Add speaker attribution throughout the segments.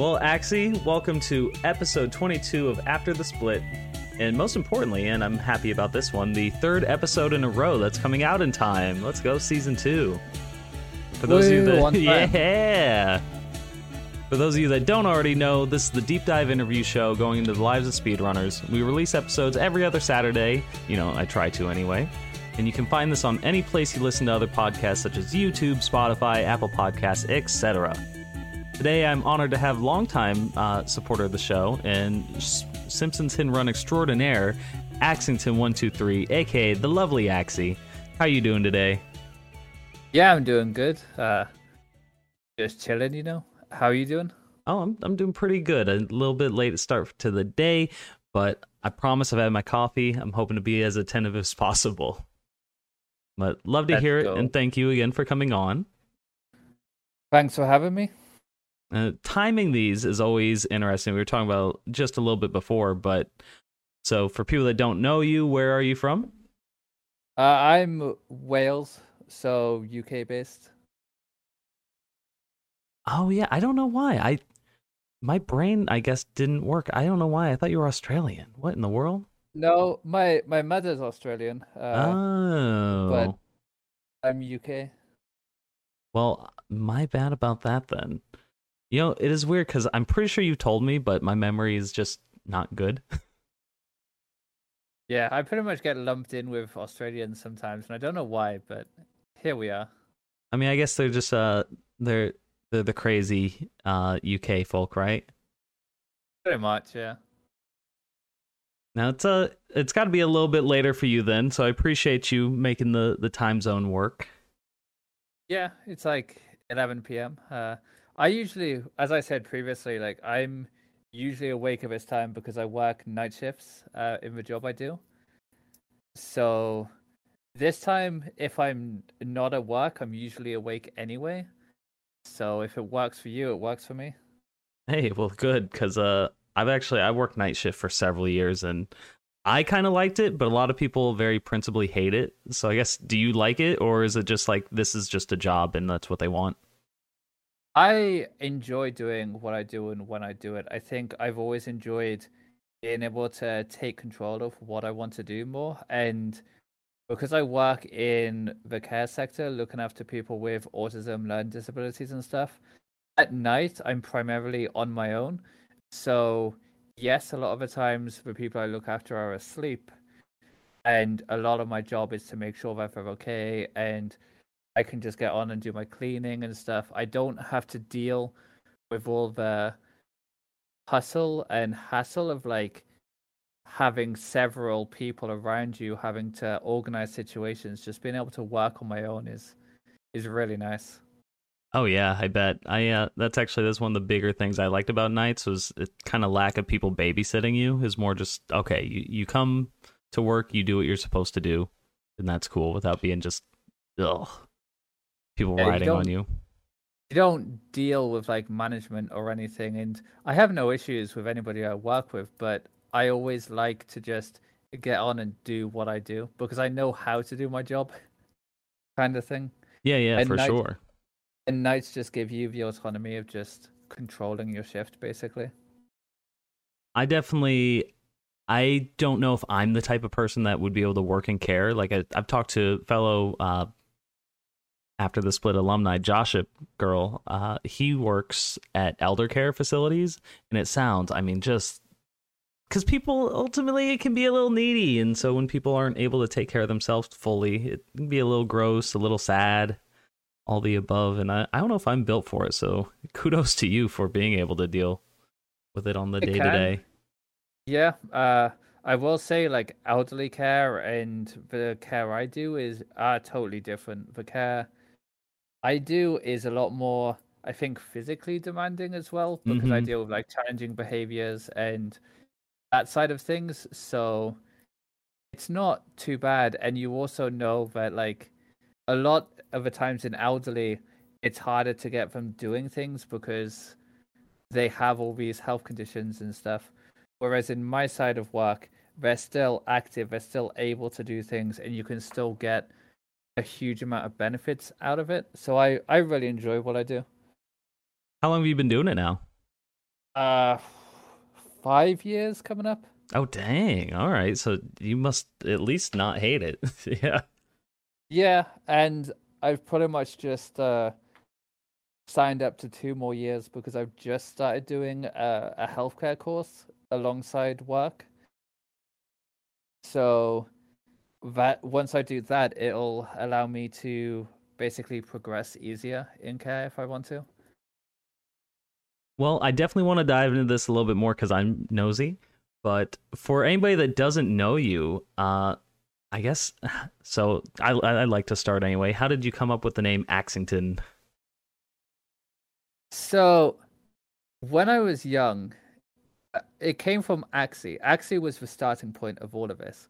Speaker 1: Well, Axie, welcome to episode 22 of After the Split. And most importantly, and I'm happy about this one, the third episode in a row that's coming out in time. Let's go, season two. For those of you that, yeah. For those of you that don't already know, this is the deep dive interview show going into the lives of speedrunners. We release episodes every other Saturday. You know, I try to anyway. And you can find this on any place you listen to other podcasts such as YouTube, Spotify, Apple Podcasts, etc. Today, I'm honored to have longtime uh, supporter of the show and S- Simpsons Hit and Run extraordinaire, Axington123, aka the lovely Axie. How are you doing today?
Speaker 2: Yeah, I'm doing good. Uh, just chilling, you know. How are you doing?
Speaker 1: Oh, I'm I'm doing pretty good. A little bit late start to the day, but I promise I've had my coffee. I'm hoping to be as attentive as possible. But love to
Speaker 2: Let's
Speaker 1: hear it,
Speaker 2: go.
Speaker 1: and thank you again for coming on.
Speaker 2: Thanks for having me.
Speaker 1: Uh, timing these is always interesting. We were talking about just a little bit before, but so for people that don't know you, where are you from?
Speaker 2: Uh, I'm Wales, so UK based.
Speaker 1: Oh yeah, I don't know why. I my brain I guess didn't work. I don't know why. I thought you were Australian. What in the world?
Speaker 2: No, my my mother's Australian. Uh,
Speaker 1: oh.
Speaker 2: I'm UK.
Speaker 1: Well, my bad about that then. You know, it is weird cuz I'm pretty sure you told me, but my memory is just not good.
Speaker 2: Yeah, I pretty much get lumped in with Australians sometimes, and I don't know why, but here we are.
Speaker 1: I mean, I guess they're just uh they're they're the crazy uh UK folk, right?
Speaker 2: Pretty much, yeah.
Speaker 1: Now it's uh it's got to be a little bit later for you then, so I appreciate you making the the time zone work.
Speaker 2: Yeah, it's like 11 p.m. Uh, I usually, as I said previously, like I'm usually awake at this time because I work night shifts uh, in the job I do. So this time, if I'm not at work, I'm usually awake anyway. So if it works for you, it works for me.
Speaker 1: Hey, well, good because uh, I've actually I worked night shift for several years and I kind of liked it, but a lot of people very principally hate it. So I guess do you like it or is it just like this is just a job and that's what they want?
Speaker 2: I enjoy doing what I do and when I do it. I think I've always enjoyed being able to take control of what I want to do more. And because I work in the care sector, looking after people with autism, learning disabilities, and stuff, at night I'm primarily on my own. So, yes, a lot of the times the people I look after are asleep. And a lot of my job is to make sure that they're okay and I can just get on and do my cleaning and stuff. I don't have to deal with all the hustle and hassle of like having several people around you having to organize situations. Just being able to work on my own is is really nice.
Speaker 1: Oh yeah, I bet. I uh, that's actually that's one of the bigger things I liked about nights was it kind of lack of people babysitting you is more just okay, you you come to work, you do what you're supposed to do, and that's cool without being just ugh people
Speaker 2: Yeah, you
Speaker 1: riding on
Speaker 2: don't-
Speaker 1: you.
Speaker 2: You don't deal with like management or anything, and I have no issues with anybody I work with, but I always like to just get on and do what I do because I know how to do my job, kind of thing.
Speaker 1: Yeah, yeah,
Speaker 2: And
Speaker 1: for sure.
Speaker 2: And nights just give you the autonomy of just controlling your shift, basically.
Speaker 1: I definitely I don't know if I'm the type of person that would be able to work in care. Like I, I've talked to fellow uh, after the split alumni, Joshua girl. Uh, he works at elder care facilities, and it sounds, I mean, just because people ultimately it can be a little needy, and so when people aren't able to take care of themselves fully, it can be a little gross, a little sad, all the above. And I, I don't know if I'm built for it. So kudos to you for being able to deal with it on the day to day.
Speaker 2: Yeah, uh, I will say like elderly care and the care I do is are totally different. The care I do is a lot more, I think, physically demanding as well because I
Speaker 1: Mhm.
Speaker 2: deal with like challenging behaviors and that side of things. So it's not too bad, and you also know that like a lot of the times in elderly, it's harder to get them doing things because they have all these health conditions and stuff. Whereas in my side of work, they're still active, they're still able to do things, and you can still get a huge amount of benefits out of it. So I, I really enjoy what I do.
Speaker 1: How long have you been doing it now?
Speaker 2: Uh, five years coming up.
Speaker 1: Oh dang! All right, so you must at least not hate it. yeah.
Speaker 2: Yeah, and I've pretty much just uh, signed up to two more years because I've just started doing a, a healthcare course alongside work. So that once I do that, it'll allow me to basically progress easier in care if I want to.
Speaker 1: Well, I definitely want to dive into this a little bit more because I'm nosy. But for anybody that doesn't know you, uh, I guess so. I I like to start anyway. How did you come up with the name Axington?
Speaker 2: So, when I was young, uh, it came from Axie. Axie was the starting point of all of this.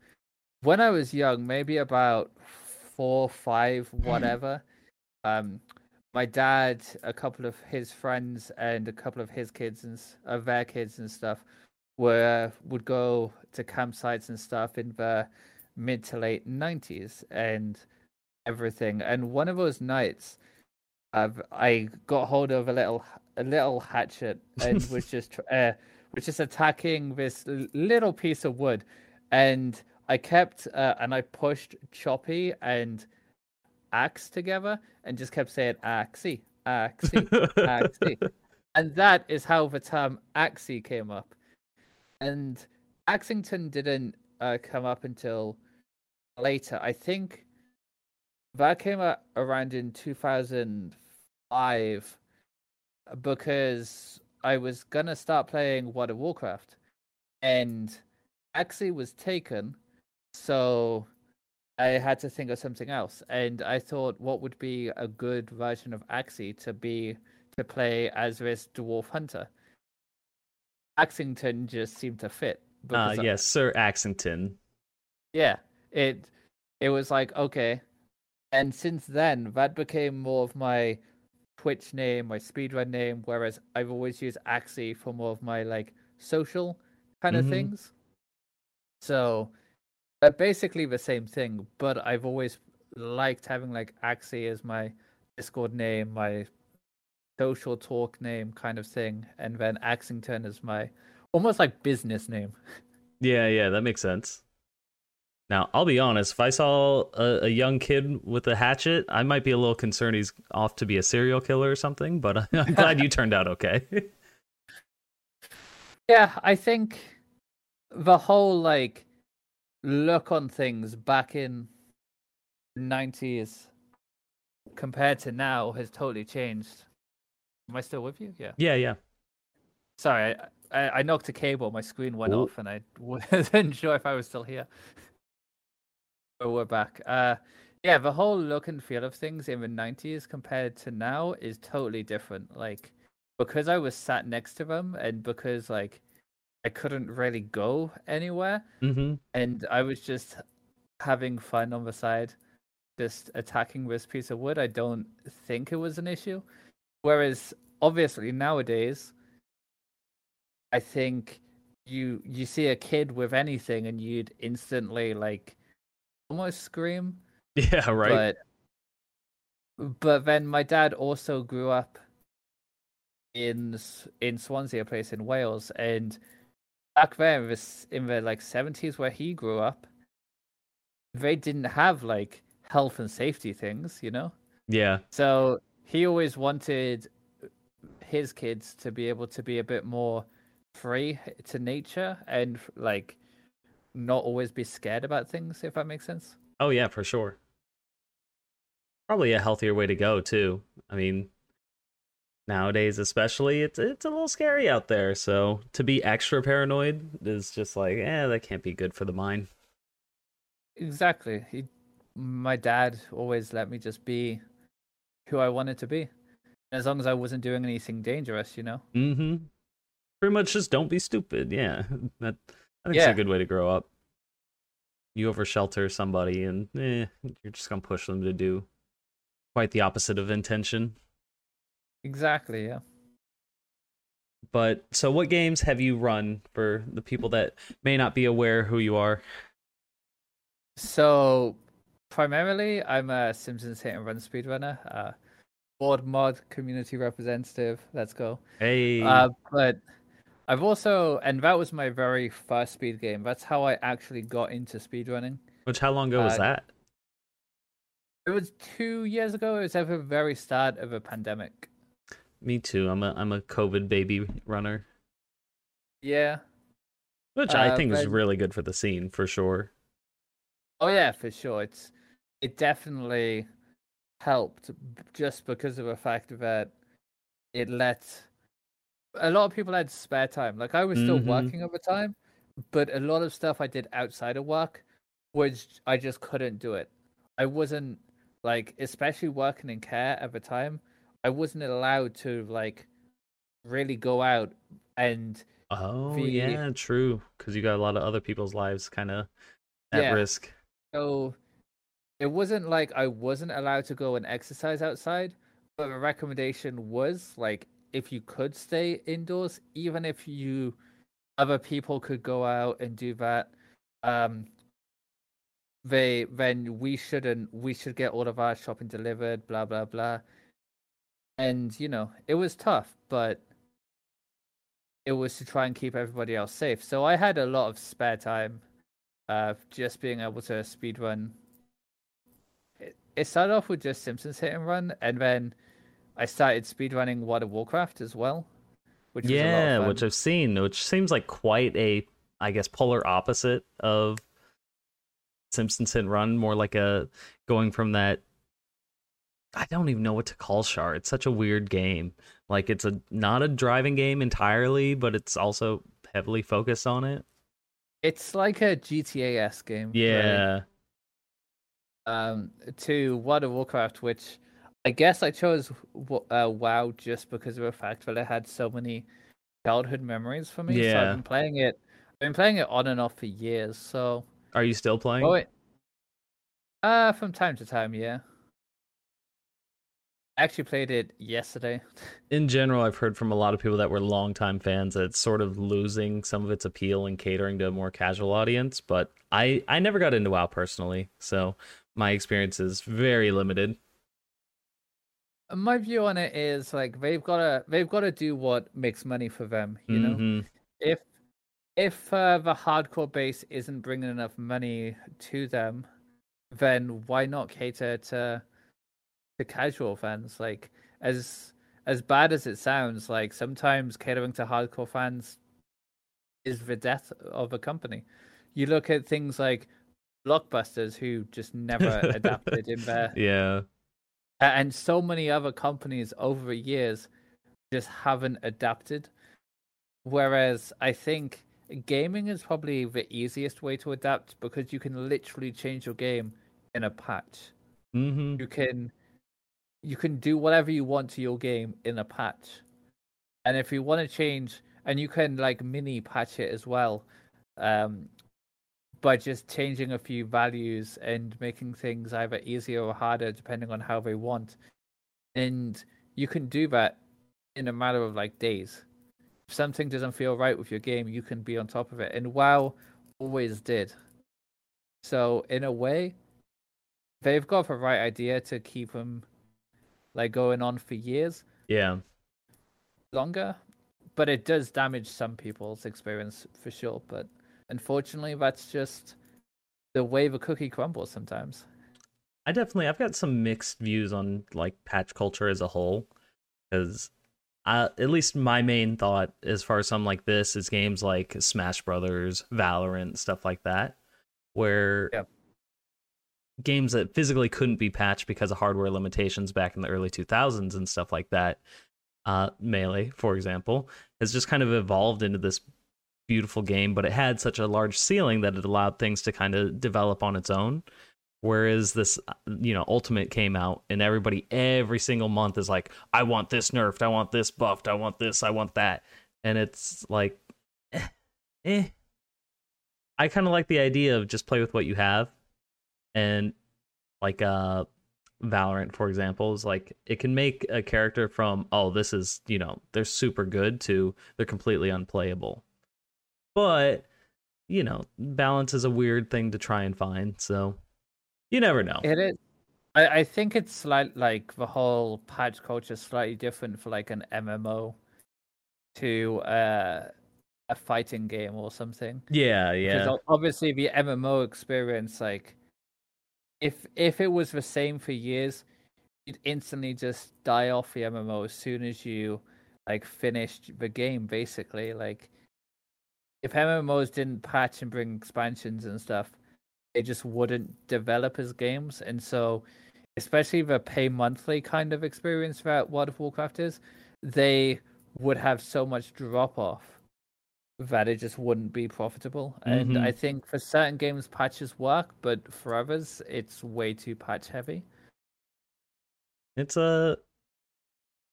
Speaker 2: When I was young, maybe about four, five, whatever, um, my dad, a couple of his friends, and a couple of his kids and uh, their kids and stuff were would go to campsites and stuff in the mid to late nineties and everything. And one of those nights, I've, I got hold of a little a little hatchet and was just uh, was just attacking this little piece of wood, and I kept uh, and I pushed Choppy and Axe together and just kept saying Axie, Axie, Axie, and that is how the term Axie came up. And Axington didn't uh, come up until later. I think that came out around in 2005 because I was gonna start playing World of Warcraft, and Axie was taken, so I had to think of something else. And I thought, what would be a good version of Axie to be to play as this dwarf hunter? Axington just seemed to fit.
Speaker 1: Uh, yes, Sir Axington.
Speaker 2: Yeah, it it was like okay, and since then that became more of my Twitch name, my speedrun name. Whereas I've always used Axie for more of my like social kind of mm-hmm. things. So, they're basically the same thing, but I've always liked having like Axie as my Discord name, my social talk name kind of thing, and then Axington is my almost like business name.
Speaker 1: Yeah, yeah, that makes sense. Now, I'll be honest, if I saw a, a, young kid with a hatchet, I might be a little concerned he's off to be a serial killer or something, but I'm glad you turned out okay.
Speaker 2: yeah, I think the whole like look on things back in 90s compared to now has totally changed. Am I still with you? Yeah.
Speaker 1: Yeah, yeah.
Speaker 2: Sorry, I, I, I knocked a cable. My screen went Ooh. off, and I wasn't sure if I was still here. but we're back. Uh, yeah, the whole look and feel of things in the '90s compared to now is totally different. Like because I was sat next to them, and because like I couldn't really go anywhere,
Speaker 1: mm-hmm.
Speaker 2: and I was just having fun on the side, just attacking this piece of wood. I don't think it was an issue. Whereas obviously nowadays, I think you you see a kid with anything and you'd instantly like almost scream.
Speaker 1: Yeah, right.
Speaker 2: But but then my dad also grew up in in Swansea, a place in Wales, and back then, in the like seventies where he grew up, they didn't have like health and safety things, you know.
Speaker 1: Yeah.
Speaker 2: So he always wanted uh, his kids to be able to be a bit more free to nature and like not always be scared about things if that makes sense
Speaker 1: oh yeah for sure probably a healthier way to go too i mean nowadays especially it's it's a little scary out there so to be extra paranoid is just like eh that can't be good for the mind
Speaker 2: exactly he, my dad always let me just be who i wanted to be as long as i wasn't doing anything dangerous you know
Speaker 1: mm-hmm pretty much just don't be stupid. Yeah, that I think yeah. it's a good way to grow up. You over shelter somebody, and eh, you're just gonna push them to do quite the opposite of intention.
Speaker 2: Exactly. Yeah.
Speaker 1: But so, what games have you run for the people that may not be aware who you are?
Speaker 2: So, primarily, I'm a Simpsons hit and run speedrunner. Uh, board mod community representative. Let's go.
Speaker 1: Hey.
Speaker 2: Uh, but I've also, and that was my very first speed game. That's how I actually got into speedrunning.
Speaker 1: Which how long ago was
Speaker 2: Uh,
Speaker 1: that?
Speaker 2: It was two years ago. It was at the very start of a pandemic.
Speaker 1: Me too. I'm a I'm a COVID baby runner,
Speaker 2: Yeah.
Speaker 1: which I
Speaker 2: Uh,
Speaker 1: think is really good for the scene for sure.
Speaker 2: Oh yeah, for sure. It's it definitely helped just because of the fact that it let a lot of people had spare time. Like I was still
Speaker 1: Mhm.
Speaker 2: working at the time, but a lot of stuff I did outside of work was I just couldn't do it. I wasn't like especially working in care at the time, I wasn't allowed to like really go out and
Speaker 1: Oh
Speaker 2: the-
Speaker 1: yeah, true. Because you got a lot of other people's lives kind of at
Speaker 2: Yeah.
Speaker 1: risk.
Speaker 2: So it wasn't like I wasn't allowed to go and exercise outside, but the recommendation was like if you could stay indoors, even if you other people could go out and do that, um they then we shouldn't we should get all of our shopping delivered, blah blah blah. And you know, it was tough, but it was to try and keep everybody else safe. So I had a lot of spare time uh, just being able to speed run. It, it started off with just Simpsons hit and run, and then I started speed running World of Warcraft as well. Which was a lot of
Speaker 1: yeah, which I've seen, which seems like quite a, I guess, polar opposite of Simpsons Hit and Run. More like a going from that. I don't even know what to call SHAR. It's such a weird game. Like it's a not a driving game entirely, but it's also heavily focused on it.
Speaker 2: it's like a GTA s game.
Speaker 1: Yeah.
Speaker 2: Um, to World of Warcraft, which I guess I chose uh, WoW just because of the fact that it had so many childhood memories for me. So
Speaker 1: Yeah.
Speaker 2: I've been playing it. I've been playing it on and off for years. So
Speaker 1: Are you still playing?
Speaker 2: Oh, it, uh, from time to time, yeah. Actually played it yesterday.
Speaker 1: in general, I've heard from a lot of people that were longtime fans that it's sort of losing some of its appeal and catering to a more casual audience. But I, I never got into WoW personally, so my experience is very limited.
Speaker 2: My view on it is like they've got to they've got to do what makes money for them. You know,
Speaker 1: Mhm.
Speaker 2: if if uh, the hardcore base isn't bringing enough money to them, then why not cater to to casual fans? Like as as bad as it sounds, like sometimes catering to hardcore fans is the death of a company. You look at things like blockbusters who just never adapted in their
Speaker 1: Yeah,
Speaker 2: and so many other companies over the years just haven't adapted whereas i think gaming is probably the easiest way to adapt because you can literally change your game in a patch
Speaker 1: hmm
Speaker 2: you can you can do whatever you want to your game in a patch. And if you want to change and you can like mini patch it as well um by just changing a few values and making things either easier or harder depending on how they want. And you can do that in a matter of like days. If something doesn't feel right with your game you can be on top of it. And WoW always did. So in a way they've got the right idea to keep them like going on for years
Speaker 1: yeah.
Speaker 2: longer but it does damage some people's experience for sure but unfortunately that's just the way the cookie crumbles sometimes
Speaker 1: I definitely I've got some mixed views on like patch culture as a whole because uh, at least my main thought as far as something like this is games like Smash Brothers, Valorant, stuff like that, where
Speaker 2: Yep.
Speaker 1: Games that physically couldn't be patched because of hardware limitations back in the early 2000s and stuff like that. Uh, Melee, for example, has just kind of evolved into this beautiful game, but it had such a large ceiling that it allowed things to kind of develop on its own. Whereas this, uh, you know, Ultimate came out and everybody every single month is like, I want this nerfed, I want this buffed, I want this, I want that. And it's like, eh. eh. I kind of like the idea of just play with what you have. And like uh Valorant, for example, is like it can make a character from, oh, this is, you know, they're super good to they're completely unplayable. But, you know, balance is a weird thing to try and find. So you never know.
Speaker 2: It is. I, I think it's slight like the whole patch culture is slightly different for like an MMO to uh a fighting game or something.
Speaker 1: Yeah, yeah.
Speaker 2: Because obviously the MMO experience, like, if if it was the same for years, you'd instantly just die off the MMO as soon as you like finished the game. Basically, like, if MMOs didn't patch and bring expansions and stuff, they just wouldn't develop as games. And so, especially the pay monthly kind of experience that World of Warcraft is, they would have so much drop off that it just wouldn't be profitable. And
Speaker 1: Mhm.
Speaker 2: I think for certain games, patches work, but for others, it's way too patch heavy.
Speaker 1: It's a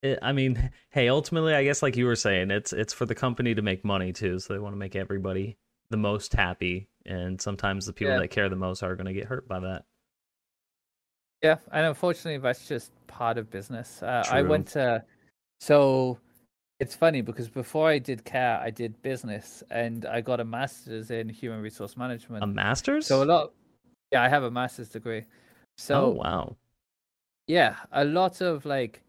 Speaker 1: it, I mean, hey, ultimately I guess like you were saying, it's it's for the company to make money too, so they want to make everybody the most happy and sometimes the people
Speaker 2: Yeah.
Speaker 1: that care the most are going to get hurt by that.
Speaker 2: Yeah, and unfortunately, that's just part of business. Uh, I went to, so it's funny because before I did care, I did business, and I got a master's in human resource management.
Speaker 1: A masters?
Speaker 2: so a lot, yeah, I have a master's degree. So
Speaker 1: oh, wow.
Speaker 2: yeah, a lot of like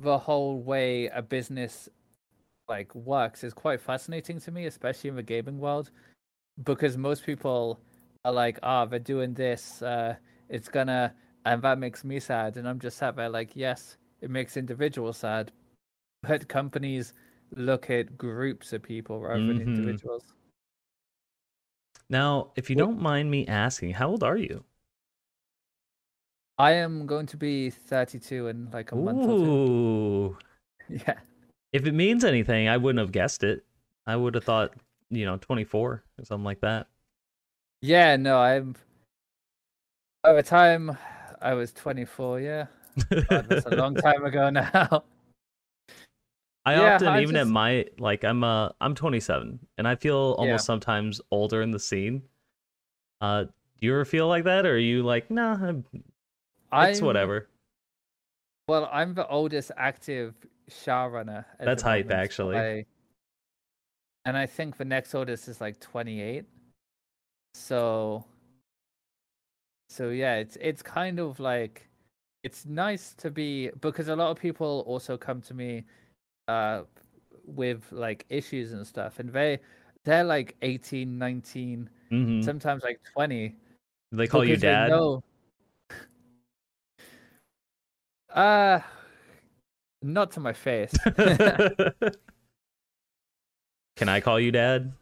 Speaker 2: the whole way a business like works is quite fascinating to me, especially in the gaming world, because most people are like, ah, they're doing this, uh, it's gonna, and that makes me sad, and I'm just sat there like, yes, it makes individuals sad, but companies look at groups of people rather than
Speaker 1: Mhm.
Speaker 2: individuals.
Speaker 1: Now, if you
Speaker 2: Well-
Speaker 1: don't mind me asking, how old are you?
Speaker 2: I am going to be 32 in like a month or two.
Speaker 1: Ooh.
Speaker 2: Yeah.
Speaker 1: If it means anything, I wouldn't have guessed it. I would have thought, you know, 24 or something like that.
Speaker 2: Yeah, no, I'm. By the time I was 24, yeah, God, that's a long time ago now.
Speaker 1: I
Speaker 2: Yeah,
Speaker 1: often,
Speaker 2: I
Speaker 1: even at my like, I'm uh, I'm 27, and I feel almost
Speaker 2: Yeah.
Speaker 1: sometimes older in the scene. Uh, do you ever feel like that, or are you like, nah, I'm- it's
Speaker 2: I'm-
Speaker 1: whatever?
Speaker 2: Well, I'm the oldest active SHAR runner.
Speaker 1: That's hype,
Speaker 2: moment,
Speaker 1: actually.
Speaker 2: I- and I think the next oldest is like 28. So. So yeah, it's it's kind of like, it's nice to be because a lot of people also come to me, uh, with like issues and stuff, and they they're like 18, 19,
Speaker 1: hmm
Speaker 2: sometimes like 20
Speaker 1: They call you dad.
Speaker 2: know- uh not to my face
Speaker 1: Can I call you dad?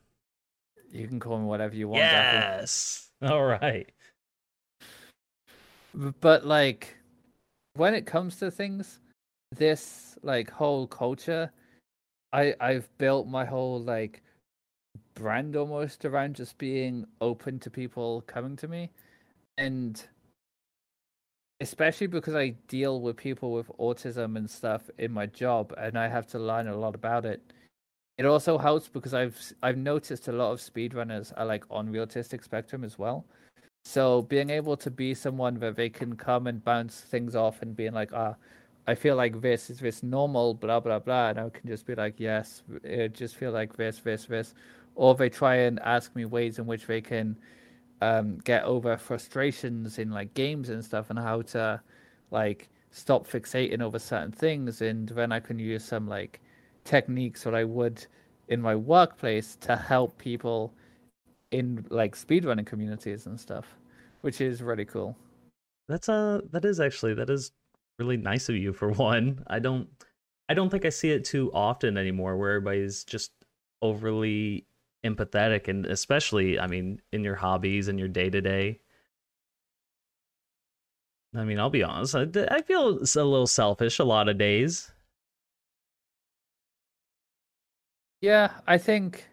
Speaker 2: you can call me whatever you want.
Speaker 1: Yes. All right.
Speaker 2: But like when it comes to things this like whole culture i i've built my whole like brand almost around just being open to people coming to me. And especially because i deal with people with autism and stuff in my job and i have to learn a lot about it. It also helps because i've I've noticed a lot of speedrunners are like on the autistic spectrum as well. So being able to be someone that they can come and bounce things off and being like, ah, I feel like this is this normal, blah blah blah, and I can just be like, yes, it just feel like this, this, this, or they try and ask me ways in which they can um, get over frustrations in like games and stuff, and how to like stop fixating over certain things, and then I can use some like techniques that I would in my workplace to help people in like speedrunning communities and stuff, which is really cool.
Speaker 1: That's uh that is actually that is really nice of you for one. I don't I don't think I see it too often anymore where everybody's just overly empathetic and especially I mean in your hobbies and your day to day. I mean, I'll be honest. I, I feel a little selfish a lot of days.
Speaker 2: Yeah, I think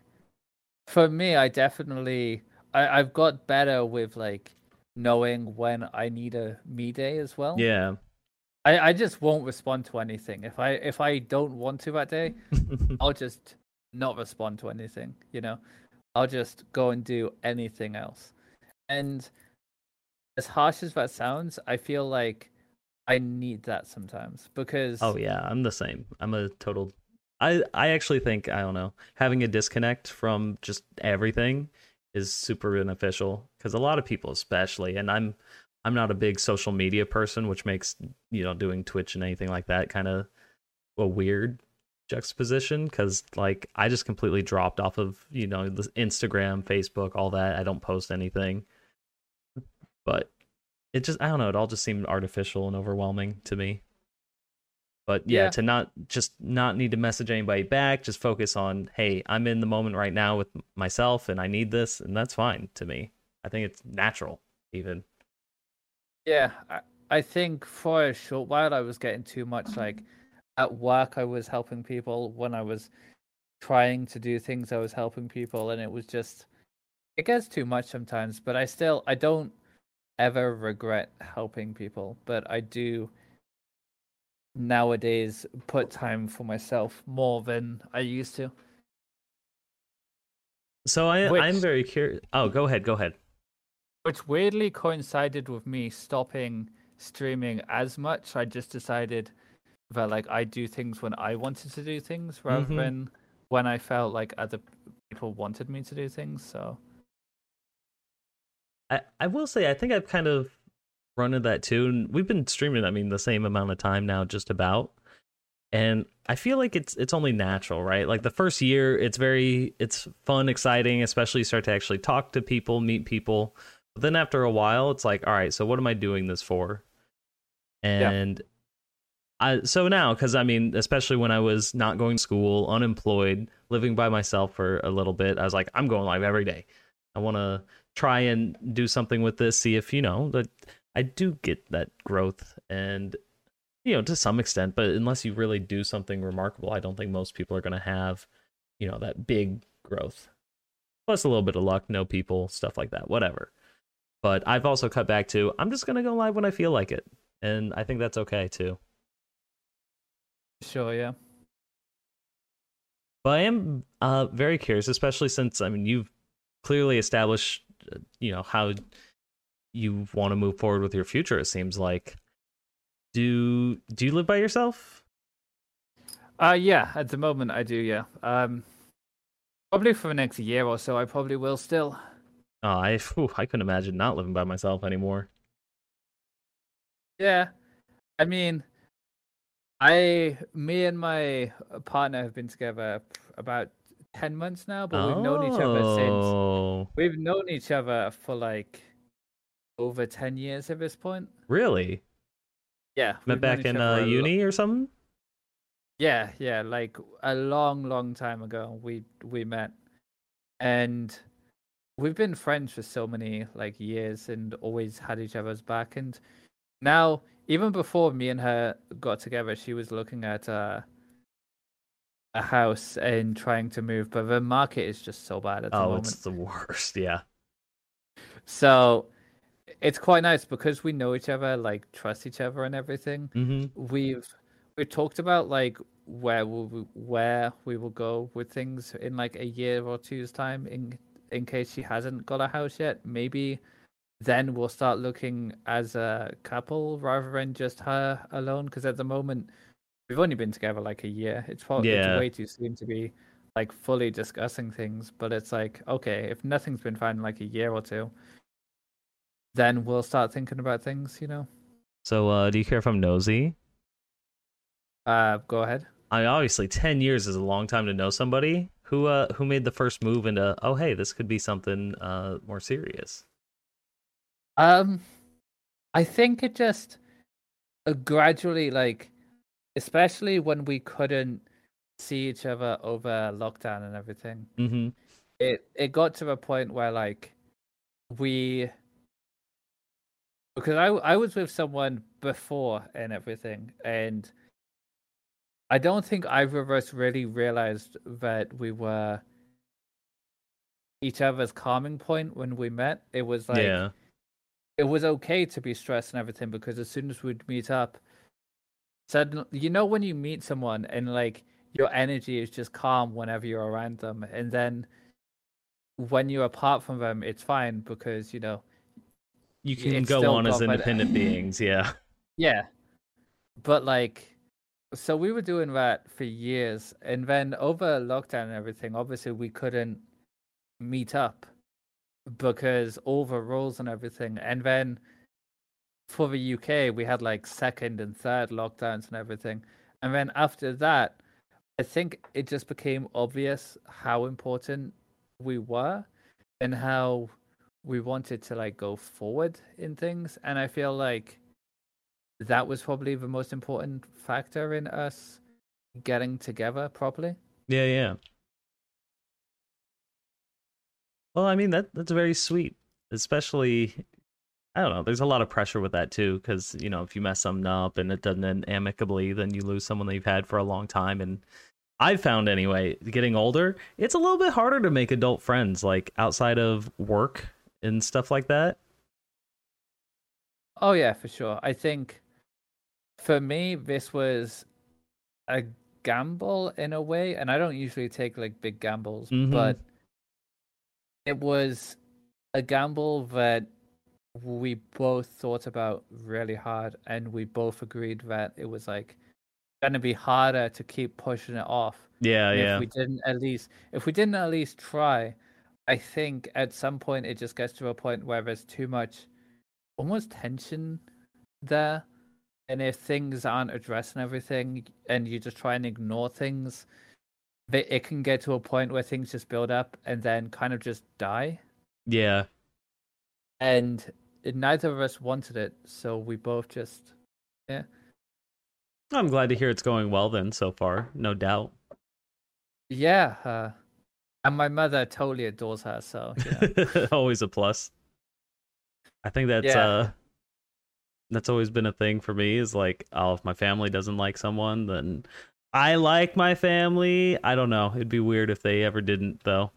Speaker 2: for me, I definitely I, I've got better with like knowing when I need a me day as well.
Speaker 1: Yeah.
Speaker 2: I, I just won't respond to anything. If I if I don't want to that day, I'll just not respond to anything, you know. I'll just go and do anything else. And as harsh as that sounds, I feel like I need that sometimes because
Speaker 1: Oh yeah, I'm the same. I'm a total I I actually think, I don't know, having a disconnect from just everything is super beneficial cuz a lot of people especially and I'm I'm not a big social media person, which makes, you know, doing Twitch and anything like that kind of a weird juxtaposition because like I just completely dropped off of you know the Instagram, Facebook, all that. I don't post anything, but it just I don't know. It all just seemed artificial and overwhelming to me. But yeah, yeah, to not just not need to message anybody back, just focus on, hey, I'm in the moment right now with myself and I need this, and that's fine to me. I think it's natural, even.
Speaker 2: Yeah, I, I think for a short while I was getting too much like at work I was helping people when I was trying to do things I was helping people and it was just it gets too much sometimes, but I still I don't ever regret helping people, but I do nowadays put time for myself more than I used to.
Speaker 1: So I which, I'm very curious. Oh, go ahead, go ahead.
Speaker 2: Which weirdly coincided with me stopping streaming as much. I just decided that like I do things when I wanted to do things rather mm-hmm. than when I felt like other people wanted me to do things. So
Speaker 1: I I will say I think I've kind of run into that too, and we've been streaming. I mean, the same amount of time now, just about. And I feel like it's it's only natural, right? Like the first year, it's very it's fun, exciting, especially you start to actually talk to people, meet people. But then after a while, it's like, all right, so what am I doing this for? And yeah. I so now because I mean, especially when I was not going to school, unemployed, living by myself for a little bit, I was like, I'm going live every day. I want to try and do something with this, see if you know that I do get that growth and you know to some extent, but unless you really do something remarkable, I don't think most people are going to have you know that big growth. Plus a little bit of luck, know people, stuff like that, whatever. But I've also cut back to I'm just going to go live when I feel like it, and I think that's okay too.
Speaker 2: Sure, yeah.
Speaker 1: But I am uh, very curious, especially since I mean you've clearly established you know how you want to move forward with your future it seems like. Do do you live by yourself?
Speaker 2: Uh yeah at the moment i do yeah. Um probably for the next year or so i probably will still
Speaker 1: oh i whew, i couldn't imagine not living by myself anymore
Speaker 2: yeah i mean i me and my partner have been together about 10 months now, but we've known each other since. Oh. We've known each other for like over 10 years at this point.
Speaker 1: Really?
Speaker 2: Yeah.
Speaker 1: Met back in uh, uni or something?
Speaker 2: Yeah, yeah, like a long, long time ago we we met. And we've been friends for so many like years and always had each other's back and now even before me and her got together she was looking at uh a house and trying to move, but the market is just so bad at the moment. oh, moment.
Speaker 1: it's the worst. Yeah.
Speaker 2: So it's quite nice because we know each other, like trust each other and everything.
Speaker 1: Mm-hmm.
Speaker 2: We've we talked about like where we where we will go with things in like a year or two's time in in case she hasn't got a house yet. Maybe then we'll start looking as a couple rather than just her alone. Because at the moment we've only been together like a year. It's probably yeah. way too soon to be like fully discussing things. But it's like okay, if nothing's been fine in like a year or two, then we'll start thinking about things. You know.
Speaker 1: So, uh, do you care if I'm nosy?
Speaker 2: Uh, go ahead.
Speaker 1: I mean, obviously ten years is a long time to know somebody. Who uh who made the first move into oh hey this could be something uh more serious.
Speaker 2: Um, I think it just uh, gradually like especially when we couldn't see each other over lockdown and everything.
Speaker 1: Mm-hmm.
Speaker 2: It it got to a point where like we because I I was with someone before and everything, and I don't think either of us really realized that we were each other's calming point when we met. It was like yeah. it was okay to be stressed and everything because as soon as we'd meet up, suddenly you know when you meet someone and like your energy is just calm whenever you're around them and then when you're apart from them it's fine because you know
Speaker 1: you can go on as independent beings yeah
Speaker 2: yeah but like so we were doing that for years and then over lockdown and everything obviously we couldn't meet up because all the rules and everything and then for the UK, we had like second and third lockdowns and everything. And then after that, I think it just became obvious how important we were and how we wanted to like go forward in things and I feel like that was probably the most important factor in us getting together properly.
Speaker 1: Yeah, yeah. Well, I mean that that's very sweet, especially I don't know. There's a lot of pressure with that too, because you know if you mess something up and it doesn't end amicably, then you lose someone that you've had for a long time. And I've found anyway, getting older, it's a little bit harder to make adult friends, like outside of work and stuff like that.
Speaker 2: Oh yeah, for sure. I think for me this was a gamble in a way, and I don't usually take like big gambles,
Speaker 1: Mhm.
Speaker 2: but it was a gamble that we both thought about really hard and we both agreed that it was like gonna be harder to keep pushing it off.
Speaker 1: Yeah,
Speaker 2: And
Speaker 1: yeah,
Speaker 2: If we didn't at least if we didn't at least try, I think at some point it just gets to a point where there's too much almost tension there. And if things aren't addressed and everything and you just try and ignore things, they- it can get to a point where things just build up and then kind of just die.
Speaker 1: yeah.
Speaker 2: And neither of us wanted it, so we both just yeah.
Speaker 1: I'm glad to hear it's going well then so far, no doubt.
Speaker 2: yeah. Uh, and my mother totally adores her, so know.
Speaker 1: always a plus. I think that's
Speaker 2: Yeah.
Speaker 1: uh that's always been a thing for me is like, oh, if my family doesn't like someone, then I like my family. I don't know. It'd be weird if they ever didn't though.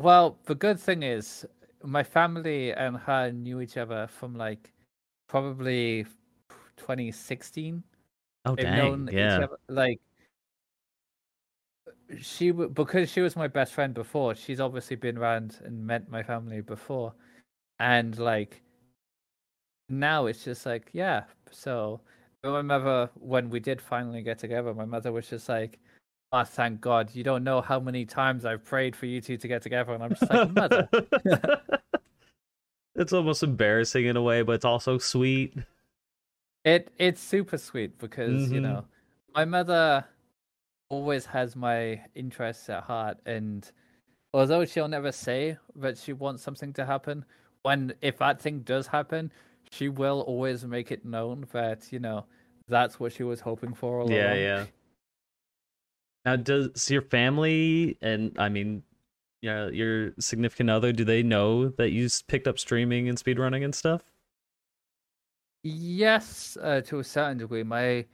Speaker 2: Well, the good thing is my family and her knew each other from like probably 2016.
Speaker 1: Oh
Speaker 2: They've
Speaker 1: dang.
Speaker 2: known
Speaker 1: Yeah.
Speaker 2: each other like she because she was my best friend before. She's obviously been around and met my family before, and like now it's just like yeah. So I remember when we did finally get together, my mother was just like. Oh, thank God! You don't know how many times I've prayed for you two to get together, and I'm just like, mother,
Speaker 1: it's almost embarrassing in a way, but it's also sweet.
Speaker 2: It it's super sweet because you
Speaker 1: Mhm.
Speaker 2: know my mother always has my interests at heart, and although she'll never say that she wants something to happen, when if that thing does happen, she will always make it known that you know that's what she was hoping for all
Speaker 1: Yeah,
Speaker 2: along.
Speaker 1: yeah. Now, does your family and I mean, yeah, your significant other, do they know that you picked up streaming and speedrunning and stuff?
Speaker 2: Yes, uh, to a certain degree. My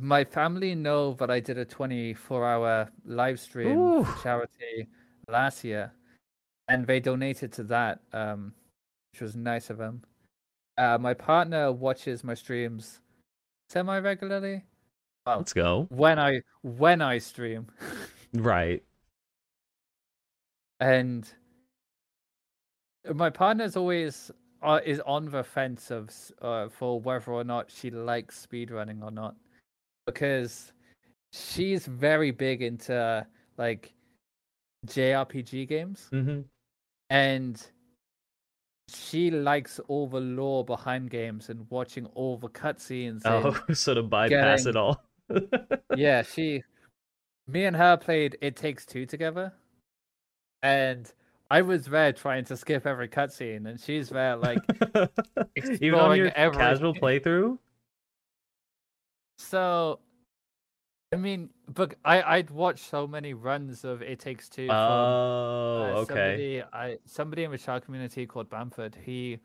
Speaker 2: my family know that I did a 24 hour live stream
Speaker 1: Ooh.
Speaker 2: for charity last year, and they donated to that, um, which was nice of them. Uh, my partner watches my streams semi regularly
Speaker 1: Let's go.
Speaker 2: when I when I stream,
Speaker 1: Right.
Speaker 2: and my partner's always uh, is on the fence of uh, for whether or not she likes speedrunning or not because she's very big into like JRPG games
Speaker 1: Mm-hmm.
Speaker 2: and she likes all the lore behind games and watching all the cutscenes.
Speaker 1: Oh, so to bypass
Speaker 2: getting-
Speaker 1: it all.
Speaker 2: yeah, she, me and her played It Takes Two together, and I was there trying to skip every cutscene, and she's there like
Speaker 1: Even on your
Speaker 2: every-
Speaker 1: casual playthrough?
Speaker 2: so. I mean, but I I'd watched so many runs of It Takes Two. from,
Speaker 1: Oh,
Speaker 2: uh,
Speaker 1: okay.
Speaker 2: Somebody, I somebody in the Shark community called Bamford. He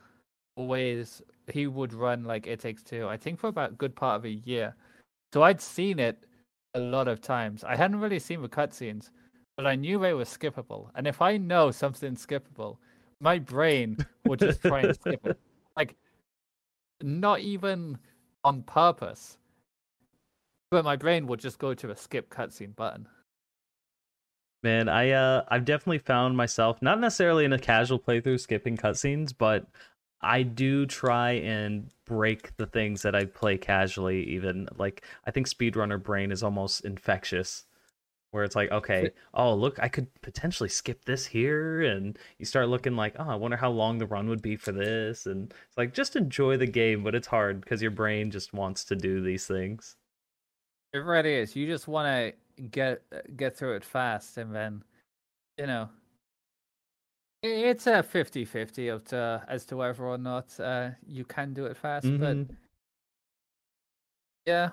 Speaker 2: always he would run like It Takes Two. I think for about a good part of a year. So I'd seen it a lot of times. I hadn't really seen the cutscenes, but I knew they were skippable. And if I know something's skippable, my brain will just try and skip it. Like, not even on purpose. But my brain will just go to a skip cutscene button.
Speaker 1: Man, I uh I've definitely found myself not necessarily in a casual playthrough skipping cutscenes, but I do try and break the things that I play casually even like I think speedrunner brain is almost infectious where it's like, okay, oh look, I could potentially skip this here and you start looking like, oh, I wonder how long the run would be for this and it's like just enjoy the game, but it's hard because your brain just wants to do these things.
Speaker 2: It really is. You just want to get get through it fast, and then you know it's a 50-50 of to, as to whether or not uh, you can do it fast.
Speaker 1: Mhm.
Speaker 2: But yeah,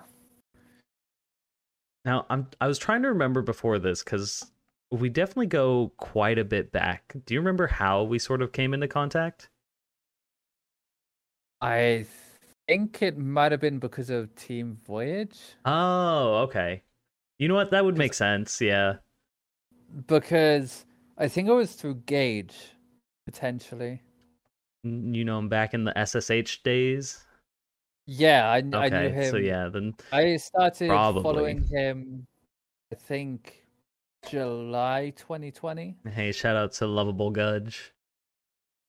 Speaker 1: Now I'm I was trying to remember before this because we definitely go quite a bit back. Do you remember how we sort of came into contact?
Speaker 2: I think it might have been because of Team Voyage.
Speaker 1: Oh, okay. You know what? That would make sense. Yeah.
Speaker 2: Because I think it was through Gage, potentially.
Speaker 1: You know him back in the SSH days.
Speaker 2: Yeah, I, kn- I knew him.
Speaker 1: so yeah, then
Speaker 2: I started
Speaker 1: Probably.
Speaker 2: following him. I think July 2020.
Speaker 1: hey, shout out to Lovable Gudge.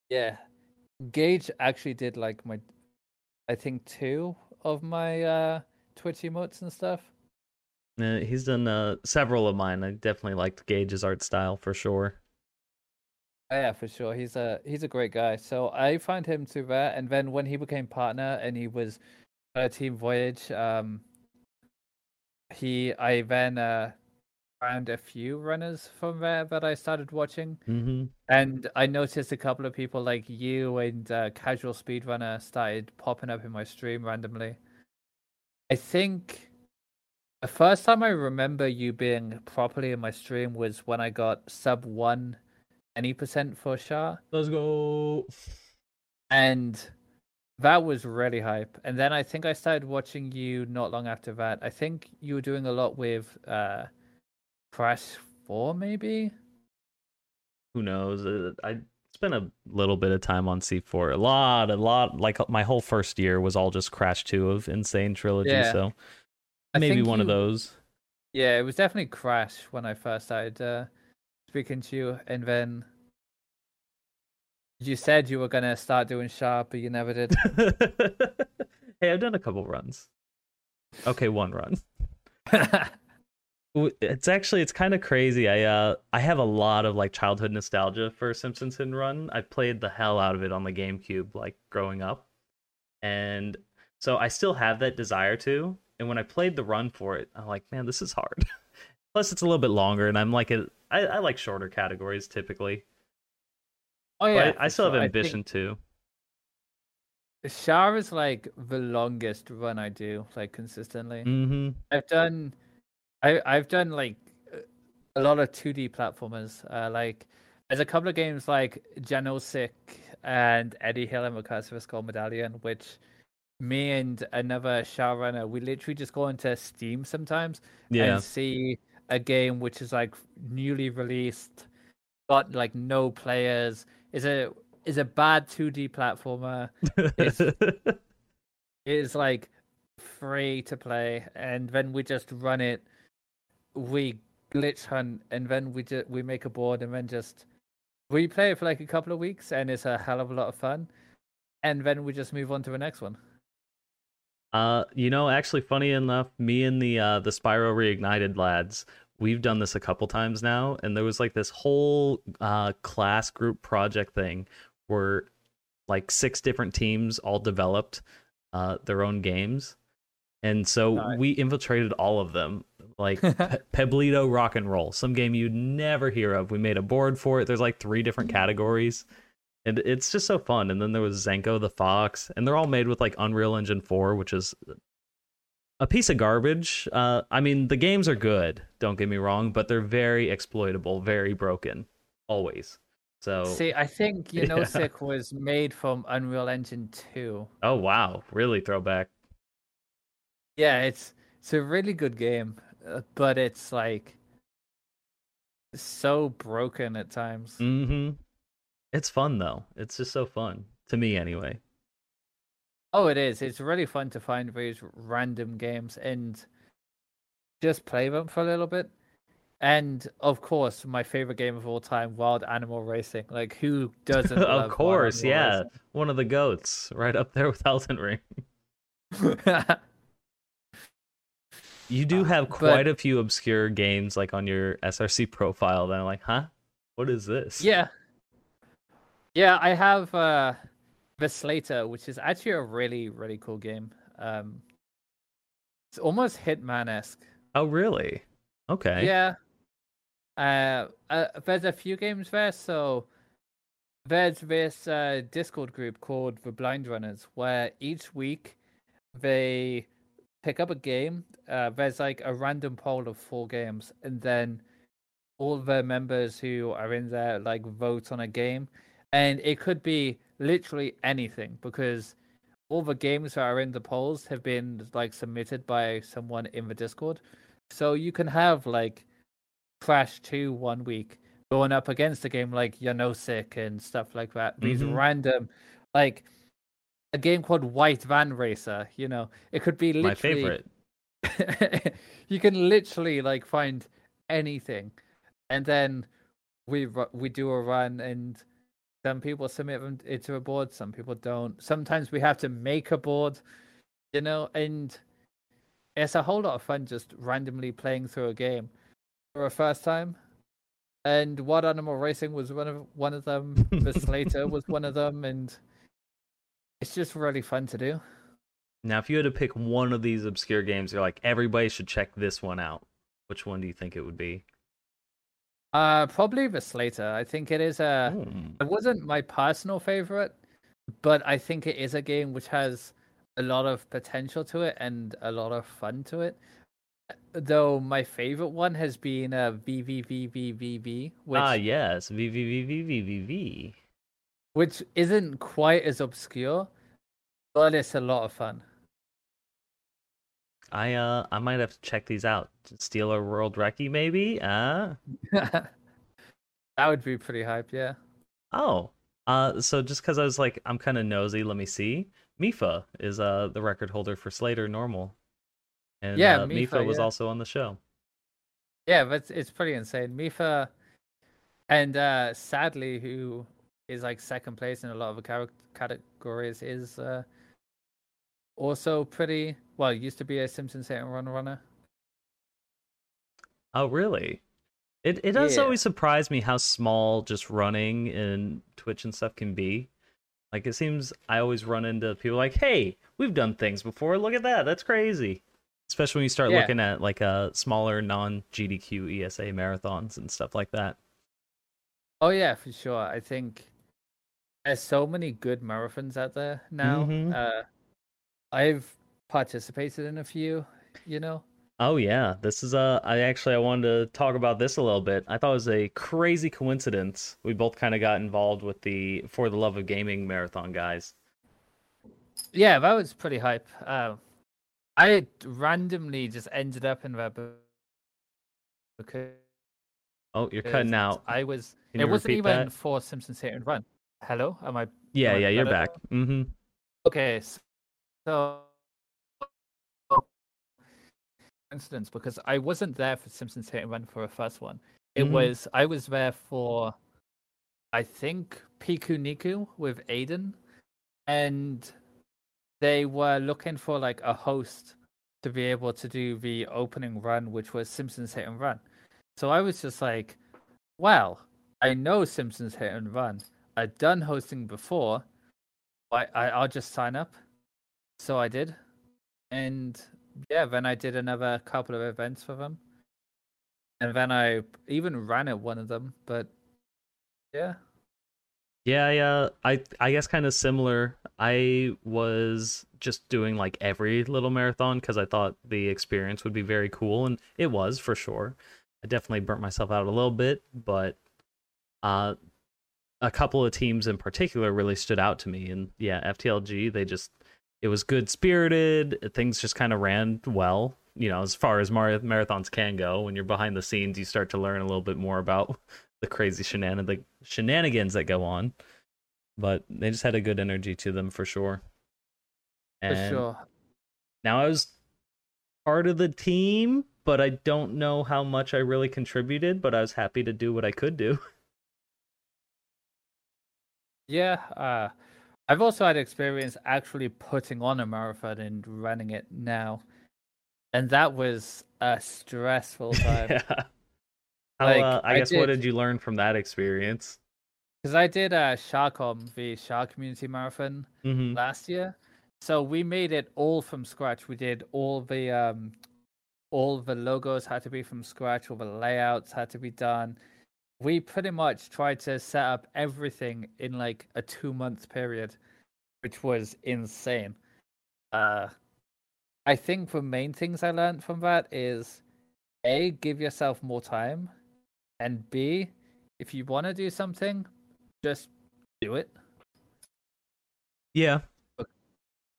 Speaker 2: Yeah, Gage actually did like my, I think two of my uh Twitch emotes and stuff.
Speaker 1: Uh, he's done uh, several of mine. I definitely liked Gage's art style for sure.
Speaker 2: Oh, yeah, for sure. He's a he's a great guy. So I found him through there, and then when he became partner and he was a Team Voyage, um, he I then uh found a few runners from there that I started watching,
Speaker 1: hmm
Speaker 2: and I noticed a couple of people like you and uh, Casual Speedrunner started popping up in my stream randomly. I think the first time I remember you being properly in my stream was when I got sub one any percent for SHAR.
Speaker 1: Let's go.
Speaker 2: and that was really hype. And then I think I started watching you not long after that. I think you were doing a lot with uh Crash Four, maybe.
Speaker 1: Who knows? Uh, I spent a little bit of time on C4. A lot, a lot. Like my whole first year was all just Crash Two of N. Sane Trilogy.
Speaker 2: Yeah.
Speaker 1: So maybe one of those.
Speaker 2: Yeah, it was definitely Crash when I first started uh, speaking to you, and then you said you were gonna start doing SHAR, but you never did.
Speaker 1: hey, I've done a couple runs. Okay, one run. It's actually it's kind of crazy. I uh I have a lot of like childhood nostalgia for Simpsons Hit and Run. I played the hell out of it on the GameCube like growing up. And so I still have that desire to. And when I played the run for it, I'm like, man, this is hard. Plus it's a little bit longer and I'm like a, I, I like shorter categories typically.
Speaker 2: oh yeah,
Speaker 1: I, I still have
Speaker 2: sure. I think
Speaker 1: ambition too.
Speaker 2: Shar is like the longest run I do, like consistently.
Speaker 1: Mm-hmm.
Speaker 2: I've done, I I've done like a lot of 2D platformers. Uh, like there's a couple of games like Janosik and Eddie Hill and Recursive Skull Medallion, which me and another SHAR runner, we literally just go into Steam sometimes
Speaker 1: Yeah.
Speaker 2: and see a game which is like newly released, got like no players, is a is a bad 2D platformer, It's- is like free to play, and then we just run it. We glitch hunt, and then we just we make a board, and then just we play it for like a couple of weeks, and it's a hell of a lot of fun. And then we just move on to the next one.
Speaker 1: Uh, you know, actually, funny enough, me and the uh the Spyro Reignited lads, we've done this a couple times now, and there was like this whole uh class group project thing where like six different teams all developed uh their own games, and so
Speaker 2: Nice.
Speaker 1: we infiltrated all of them. Like Pe- Peblito Rock and Roll, some game you'd never hear of. We made a board for it. There's like three different categories and it's just so fun. And then there was Zenko the Fox, and they're all made with like Unreal Engine 4, which is a piece of garbage. Uh, I mean, the games are good, don't get me wrong, but they're very exploitable, very broken, always. So,
Speaker 2: See, I think you know.
Speaker 1: Yeah.
Speaker 2: Sick was made from Unreal Engine 2.
Speaker 1: oh wow, really throwback.
Speaker 2: Yeah, it's it's a really good game, but it's like so broken at times.
Speaker 1: hmm It's fun though. It's just so fun to me, anyway.
Speaker 2: Oh, it is. It's really fun to find these random games and just play them for a little bit. And of course, my favorite game of all time, Wild Animal Racing. Like, who doesn't?
Speaker 1: of course, yeah, one of the goats, right up there with Elden Ring. You do
Speaker 2: Uh,
Speaker 1: have
Speaker 2: but-
Speaker 1: quite a few obscure games like on your SRC profile that I'm like, huh? What is this?
Speaker 2: yeah, yeah. I have uh, the Slater, which is actually a really, really cool game. Um, it's almost Hitman esque.
Speaker 1: Oh, really? Okay.
Speaker 2: Yeah. Uh, uh, there's a few games there. So there's this uh, Discord group called the Blind Runners, where each week they pick up a game. Uh, there's like a random poll of four games, and then all the members who are in there like vote on a game, and it could be literally anything because all the games that are in the polls have been like submitted by someone in the Discord. So you can have like Crash 2 one week going up against a game like Janosik and stuff like that. These
Speaker 1: Mhm.
Speaker 2: random like a game called White Van Racer, you know. It could be literally
Speaker 1: My favorite.
Speaker 2: you can literally like find anything, and then we we do a run, and some people submit them into a board, some people don't. Sometimes we have to make a board, you know, and it's a whole lot of fun just randomly playing through a game for a first time. And Wild Animal Racing was one of one of them. The Slater was one of them, and it's just really fun to do.
Speaker 1: Now, if you had to pick one of these obscure games, you're like, everybody should check this one out. Which one do you think it would be?
Speaker 2: Uh, probably the Slater. I think it is a.
Speaker 1: Hmm.
Speaker 2: It wasn't my personal favorite, but I think it is a game which has a lot of potential to it and a lot of fun to it. Though my favorite one has been uh, VVVVVV, which
Speaker 1: Ah, yes. VVVVVVV.
Speaker 2: Which isn't quite as obscure, but it's a lot of fun.
Speaker 1: I uh I might have to check these out. Steal a World Recce, maybe? Uh
Speaker 2: that would be pretty hype, yeah.
Speaker 1: oh. Uh so just because I was like, I'm kinda nosy, let me see. Mifa is uh the record holder for Slater normal. And
Speaker 2: Yeah,
Speaker 1: uh, Mifa,
Speaker 2: Mifa,
Speaker 1: was
Speaker 2: yeah.
Speaker 1: also on the show.
Speaker 2: Yeah, but it's pretty insane. Mifa and uh sadly who is like second place in a lot of the categories is uh also pretty well used to be a Simpsons hit and run runner.
Speaker 1: Oh really? It it does
Speaker 2: Yeah.
Speaker 1: always surprise me how small just running and Twitch and stuff can be. Like it seems I always run into people like, "Hey, we've done things before. Look at that. That's crazy." Especially when you start
Speaker 2: Yeah.
Speaker 1: looking at like uh smaller non GDQ ESA marathons and stuff like that.
Speaker 2: Oh yeah, for sure. I think there's so many good marathons out there now.
Speaker 1: Mhm.
Speaker 2: Uh I've participated in a few, you know.
Speaker 1: Oh yeah, this is a. I actually I wanted to talk about this a little bit. I thought it was a crazy coincidence. We both kind of got involved with the For the Love of Gaming marathon guys.
Speaker 2: Yeah, that was pretty hype. Uh, I randomly just ended up in that be- because
Speaker 1: Oh, you're cutting out.
Speaker 2: I was.
Speaker 1: Can
Speaker 2: it wasn't even
Speaker 1: that?
Speaker 2: for Simpsons Hit and Run. Hello, am I?
Speaker 1: Yeah,
Speaker 2: am I
Speaker 1: yeah, you're
Speaker 2: better
Speaker 1: back. Mm-hmm.
Speaker 2: Okay, so incidents because I wasn't there for Simpsons Hit and Run for the first one. It
Speaker 1: Mhm.
Speaker 2: was I was there for I think Pikuniku with Aiden, and they were looking for like a host to be able to do the opening run, which was Simpsons Hit and Run. So I was just like, well, I know Simpsons Hit and Run. I've done hosting before. I, I I'll just sign up. So I did, and yeah, then I did another couple of events for them, and then I even ran at one of them. But yeah,
Speaker 1: Yeah, uh, I, I guess kind of similar. I was just doing like every little marathon because I thought the experience would be very cool, and it was for sure. I definitely burnt myself out a little bit, but uh, a couple of teams in particular really stood out to me. And yeah, FTLG, they just it was good spirited. Things just kind of ran well. You know, as far as mar- marathons can go, when you're behind the scenes, you start to learn a little bit more about the crazy shenan- the shenanigans that go on. But they just had a good energy to them for sure.
Speaker 2: for sure.
Speaker 1: now I was part of the team, but I don't know how much I really contributed, but I was happy to do what I could do.
Speaker 2: Yeah, uh, I've also had experience actually putting on a marathon and running it now, and that was a stressful time.
Speaker 1: yeah. How,
Speaker 2: Like,
Speaker 1: uh, I
Speaker 2: I
Speaker 1: guess what
Speaker 2: did-
Speaker 1: did you learn from that experience?
Speaker 2: Because I did a Sharkom, the SHAR Community Marathon
Speaker 1: hmm
Speaker 2: last year, so we made it all from scratch. We did all the um, all the logos had to be from scratch, all the layouts had to be done. We pretty much tried to set up everything in like a two month period, which was insane. Uh, I think the main things I learned from that is A, give yourself more time, and B, if you want to do something, just do it.
Speaker 1: Yeah.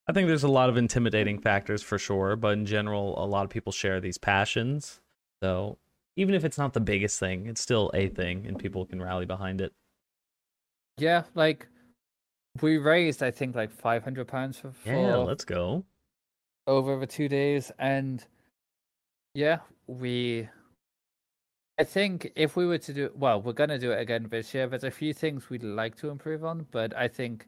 Speaker 1: I think there's a lot of intimidating factors for sure, but in general, a lot of people share these passions. So even if it's not the biggest thing, it's still a thing and people can rally behind it.
Speaker 2: Yeah, like we raised, I think, like 500 pounds for, for
Speaker 1: Yeah, let's go.
Speaker 2: over the two days, and yeah, we. I think if we were to do well, we're gonna do it again this year. There's a few things we'd like to improve on, but I think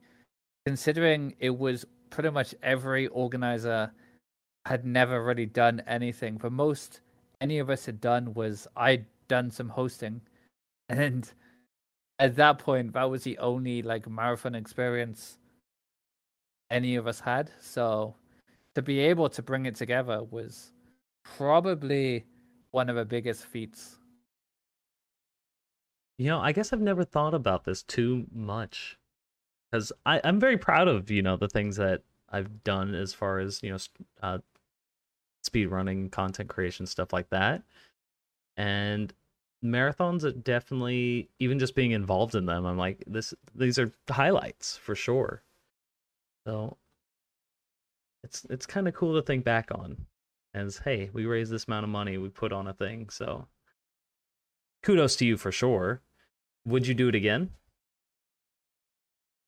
Speaker 2: considering it was pretty much every organizer had never really done anything. The most any of us had done was I'd done some hosting, and at that point, that was the only like marathon experience any of us had. So to be able to bring it together was probably one of the biggest feats.
Speaker 1: You know, I guess I've never thought about this too much because I'm very proud of you know the things that I've done as far as you know uh, speed running, content creation, stuff like that, and marathons are definitely even just being involved in them. I'm like this; these are highlights for sure. So it's it's kind of cool to think back on as hey, we raised this amount of money, we put on a thing, so kudos to you for sure. Would you do it again?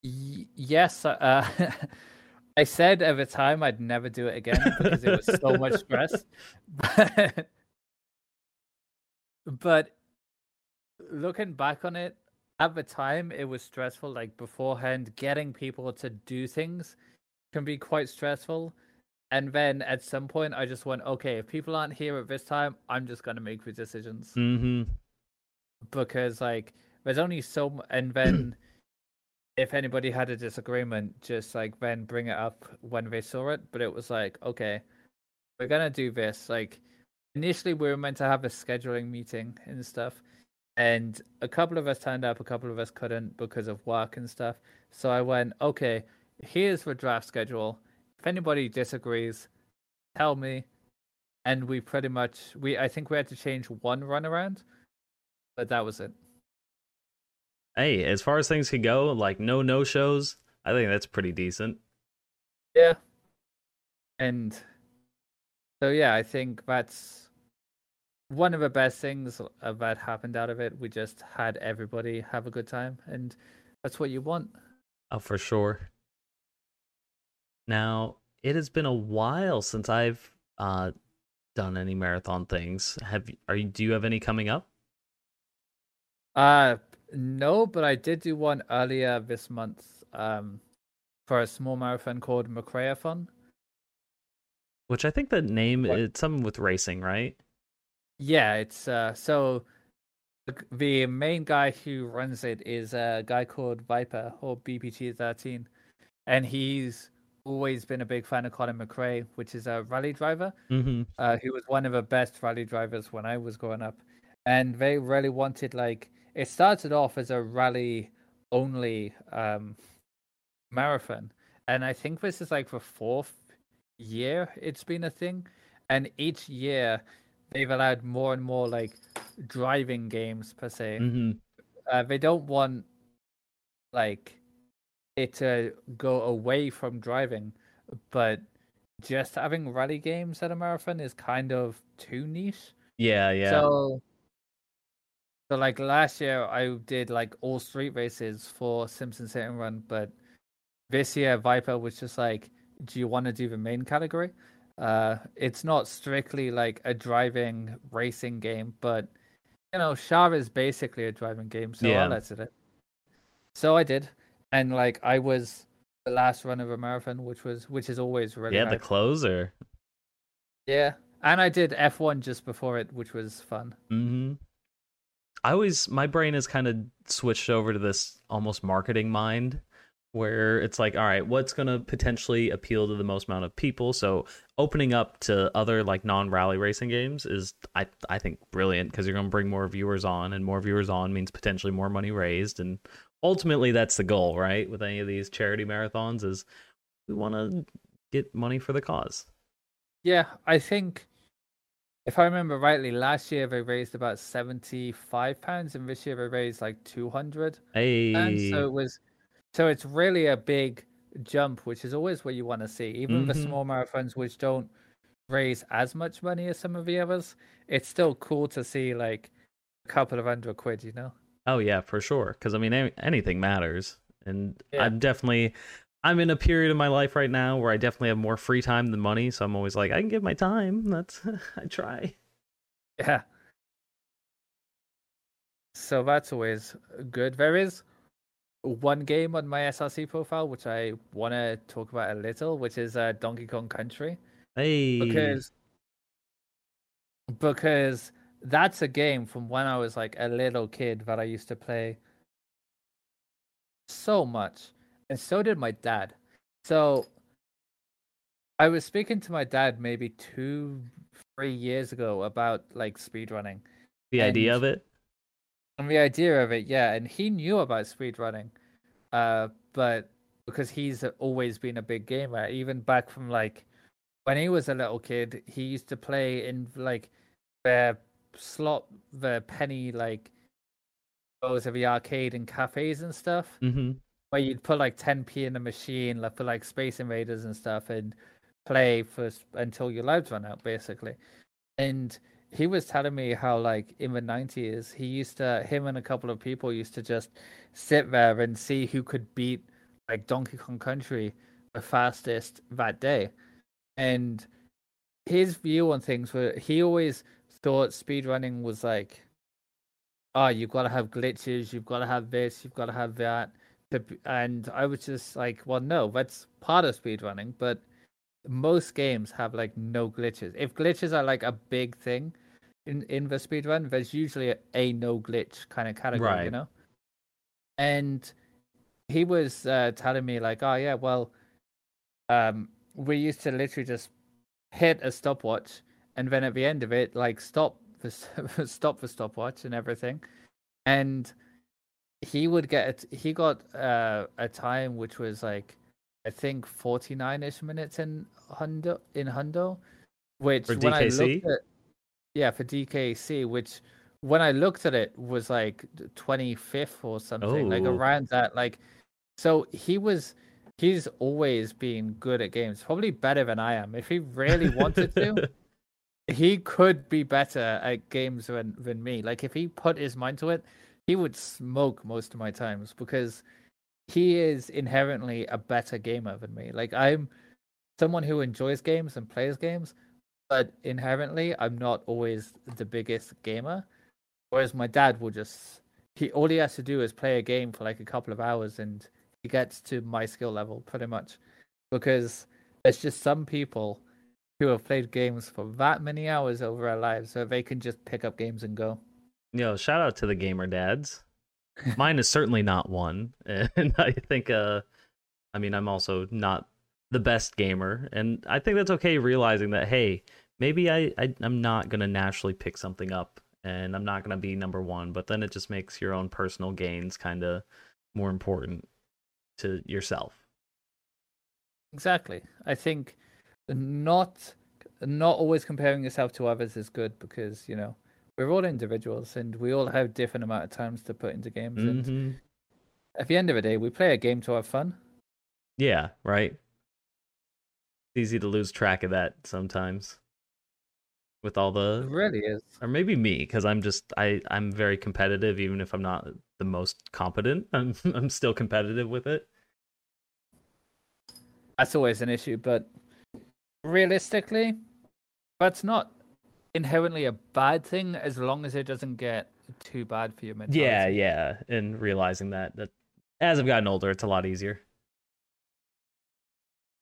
Speaker 2: Y- yes, uh, I said at the time I'd never do it again because it was so much stress. But, but looking back on it, at the time it was stressful. Like beforehand, getting people to do things can be quite stressful. And then at some point, I just went, okay, if people aren't here at this time, I'm just gonna make the decisions
Speaker 1: Mm-hmm.
Speaker 2: because like there's only so and then if anybody had a disagreement just like then bring it up when they saw it. But it was like okay we're gonna do this. Like initially we were meant to have a scheduling meeting and stuff and a couple of us turned up a couple of us couldn't because of work and stuff. So i went okay here's the draft schedule. If anybody disagrees tell me. And we pretty much we i think we had to change one runaround but that was it
Speaker 1: Hey, as far as things could go, like no no shows, I think that's pretty decent.
Speaker 2: Yeah. And so yeah, I think that's one of the best things that happened out of it. We just had everybody have a good time and that's what you want.
Speaker 1: Oh, for sure. Now, it has been a while since I've uh done any marathon things. Have you- are you do you have any coming up?
Speaker 2: Uh no, but I did do one earlier this month um for a small marathon called Macraeathon.
Speaker 1: Which I think the name
Speaker 2: What?
Speaker 1: it's something with racing, right?
Speaker 2: Yeah, it's uh so the, the main guy who runs it is a guy called Viper or BPT13 and he's always been a big fan of Colin McRae, which is a rally driver
Speaker 1: Mm-hmm.
Speaker 2: uh, who was one of the best rally drivers when I was growing up. And they really wanted like it started off as a rally only um marathon. And I think this is like the fourth year it's been a thing. And each year they've allowed more and more like driving games per se.
Speaker 1: Mm-hmm.
Speaker 2: Uh, they don't want like it to go away from driving, but just having rally games at a marathon is kind of too niche.
Speaker 1: Yeah, yeah.
Speaker 2: So, so like last year, I did like all street races for Simpsons Hit and Run, but this year Viper was just like, "Do you want to do the main category?" Uh, it's not strictly like a driving racing game, but you know, SHAR is basically a driving game, so
Speaker 1: Yeah.
Speaker 2: I'll let it. So I did, and like I was the last run of a marathon, which was which is always really
Speaker 1: yeah, the closer.
Speaker 2: yeah. And I did F1 just before it, which was fun.
Speaker 1: Mm-hmm. I always my brain is kind of switched over to this almost marketing mind where it's like, all right, what's going to potentially appeal to the most amount of people? So opening up to other like non-rally racing games is, I I think, brilliant because you're going to bring more viewers on, and more viewers on means potentially more money raised, and ultimately that's the goal, right? With any of these charity marathons, is we want to get money for the cause.
Speaker 2: Yeah, I think if I remember rightly, last year they raised about seventy-five pounds, and this year they raised like two hundred.
Speaker 1: Hey,
Speaker 2: And so it was, so it's really a big jump, which is always what you want to see. Even the
Speaker 1: Mhm.
Speaker 2: small marathons, which don't raise as much money as some of the others, it's still cool to see like a couple of hundred quid. You know?
Speaker 1: Oh yeah, for sure. Because I mean, anything matters, and
Speaker 2: Yeah.
Speaker 1: I'm definitely, I'm in a period of my life right now where I definitely have more free time than money. So I'm always like, I can give my time. That's I try.
Speaker 2: Yeah. So that's always good. There is one game on my SRC profile which I want to talk about a little, which is uh, Donkey Kong Country,
Speaker 1: Hey,
Speaker 2: because because that's a game from when I was like a little kid that I used to play so much, and so did my dad. So I was speaking to my dad maybe two, three years ago about like speedrunning.
Speaker 1: the idea of it.
Speaker 2: And the idea of it, yeah, and he knew about speedrunning, uh, but because he's always been a big gamer, even back from like when he was a little kid, he used to play in like the slot, the penny like those of the arcade and cafes and stuff,
Speaker 1: Mm-hmm.
Speaker 2: Where you'd put like 10p in a machine, like for like Space Invaders and stuff, and play for until your lives run out, basically. And he was telling me how, like in the nineties, he used to him and a couple of people used to just sit there and see who could beat like Donkey Kong Country the fastest that day. And his view on things were he always thought speedrunning was like, oh, you've got to have glitches, you've got to have this, you've got to have that to and I was just like, well, no, that's part of speedrunning, but most games have like no glitches. If glitches are like a big thing in in the speedrun, there's usually a, a no glitch kind of category, you know. And he was uh, telling me like, oh yeah, well, um, we used to literally just hit a stopwatch, and then at the end of it, like stop the stop the stopwatch and everything, and he would get he got uh, a time which was like I think 49ish minutes in Hundo in Hundo which
Speaker 1: For
Speaker 2: when I looked at yeah for DKC which when I looked at it was like 25th or something like
Speaker 1: Oh.
Speaker 2: around that like so he was he's always been good at games probably better than I am if he really wanted to he could be better at games than than me. Like if he put his mind to it, he would smoke most of my times because he is inherently a better gamer than me. Like I'm someone who enjoys games and plays games, but inherently I'm not always the biggest gamer. Whereas my dad will just he all he has to do is play a game for like a couple of hours and he gets to my skill level pretty much. Because there's just some people who have played games for that many hours over their lives so they can just pick up games and go.
Speaker 1: Yo, shout out to the gamer dads. Mine is certainly not one, and I think, uh, I mean, I'm also not the best gamer, and I think that's okay. Realizing that, hey, maybe I, I I'm not gonna naturally pick something up, and I'm not gonna be number one, but then it just makes your own personal gains kind of more important to yourself.
Speaker 2: Exactly. I think not not always comparing yourself to others is good because, you know, we're all individuals and we all have different amount of times to put into games and
Speaker 1: hmm
Speaker 2: at the end of the day we play a game to have fun.
Speaker 1: Yeah, right. It's easy to lose track of that sometimes with all
Speaker 2: It
Speaker 1: the
Speaker 2: really is.
Speaker 1: or maybe me because i'm just i i'm very competitive even if i'm not the most competent i'm i'm still competitive with it
Speaker 2: That's always an issue, but realistically, that's not inherently a bad thing as long as it doesn't get too bad for your mentality.
Speaker 1: yeah yeah and realizing that that as i've gotten older it's a lot easier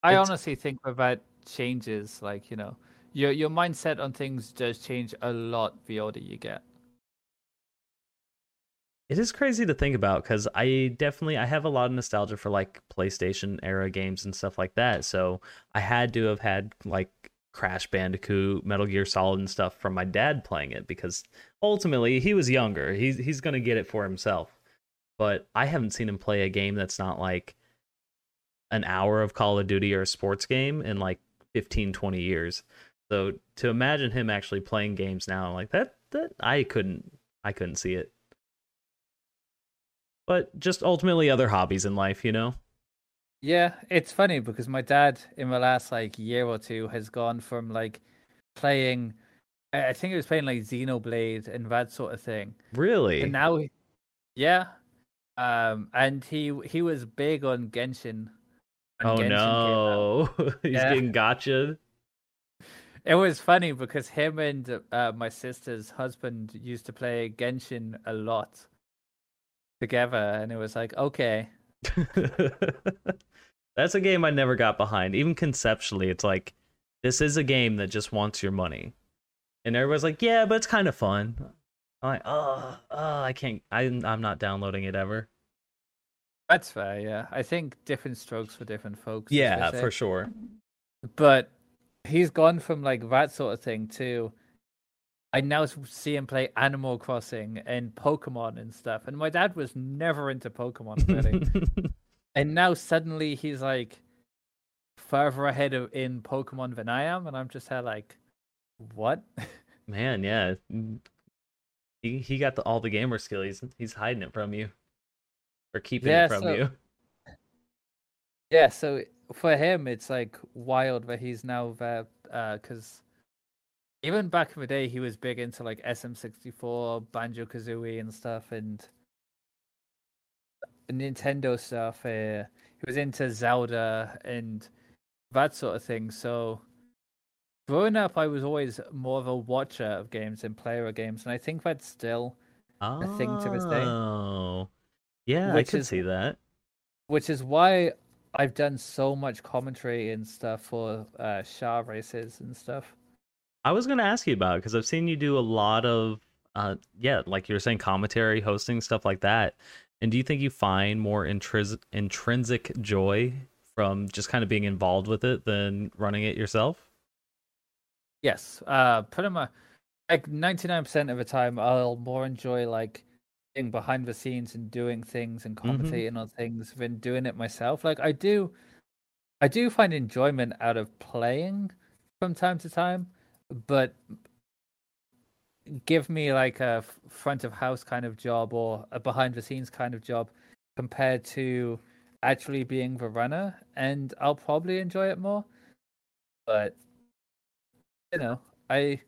Speaker 2: I
Speaker 1: It's-
Speaker 2: honestly think that changes, like you know, your your mindset on things does change a lot the older you get.
Speaker 1: It is crazy to think about because I definitely I have a lot of nostalgia for like PlayStation era games and stuff like that. So I had to have had like Crash Bandicoot, Metal Gear Solid, and stuff from my dad playing it because ultimately he was younger. He's he's gonna get it for himself. But I haven't seen him play a game that's not like an hour of Call of Duty or a sports game in like 15, 20 years. So to imagine him actually playing games now like that, that I couldn't I couldn't see it but just ultimately other hobbies in life, you know?
Speaker 2: Yeah, it's funny because my dad in the last like year or two has gone from like playing I think he was playing like Xenoblade and that sort of thing.
Speaker 1: Really?
Speaker 2: And now yeah. Um and he he was big on Genshin.
Speaker 1: Oh Genshin no. He's yeah. getting gotcha.
Speaker 2: It was funny because him and uh, my sister's husband used to play Genshin a lot together, and it was like, okay.
Speaker 1: That's a game I never got behind. Even conceptually, it's like this is a game that just wants your money, and everybody's like, "Yeah, but it's kind of fun." I'm like, "Oh, oh, I can't. I'm, I'm not downloading it ever."
Speaker 2: That's fair. Yeah, I think different strokes for different folks.
Speaker 1: Yeah, for sure.
Speaker 2: But he's gone from like that sort of thing to I now see him play Animal Crossing and Pokemon and stuff. And my dad was never into Pokemon really. and now suddenly he's like further ahead of in Pokemon than I am, and I'm just here like, what?
Speaker 1: Man, yeah. He he got the, all the gamer skill. He's he's hiding it from you. Or keeping yeah, it from so, you.
Speaker 2: Yeah, so for him it's like wild that he's now there because uh, even back in the day, he was big into like SM64, Banjo Kazooie, and stuff, and Nintendo stuff. Uh, he was into Zelda and that sort of thing. So growing up, I was always more of a watcher of games than player of games, and I think that's still oh, a thing to this day.
Speaker 1: Oh, yeah, I can see that.
Speaker 2: Which is why I've done so much commentary and stuff for uh, SHAR races and stuff.
Speaker 1: I was going to ask you about because I've seen you do a lot of, uh, yeah, like you were saying, commentary, hosting, stuff like that. And do you think you find more intris- intrinsic joy from just kind of being involved with it than running it yourself?
Speaker 2: Yes, uh, pretty much. Like ninety nine percent of the time, I'll more enjoy like being behind the scenes and doing things and mm-hmm. commentating mm-hmm. on things than doing it myself. Like I do, I do find enjoyment out of playing from time to time but give me like a front of house kind of job or a behind the scenes kind of job compared to actually being the runner and I'll probably enjoy it more. But you know, I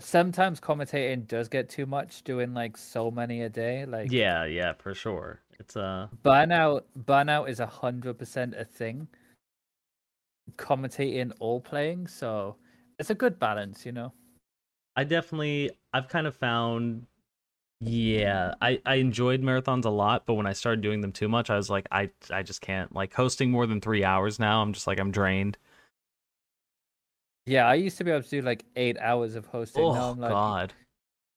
Speaker 2: sometimes commentating does get too much doing like so many a day. Like
Speaker 1: Yeah, yeah, for sure. It's a uh...
Speaker 2: burnout burnout is a hundred percent a thing. Commentating all playing, so it's a good balance, you know.
Speaker 1: I definitely I've kind of found yeah, I I enjoyed marathons a lot, but when I started doing them too much, I was like I I just can't. Like hosting more than 3 hours now, I'm just like I'm drained.
Speaker 2: Yeah, I used to be able to do like 8 hours of hosting.
Speaker 1: Oh
Speaker 2: now I'm like,
Speaker 1: god.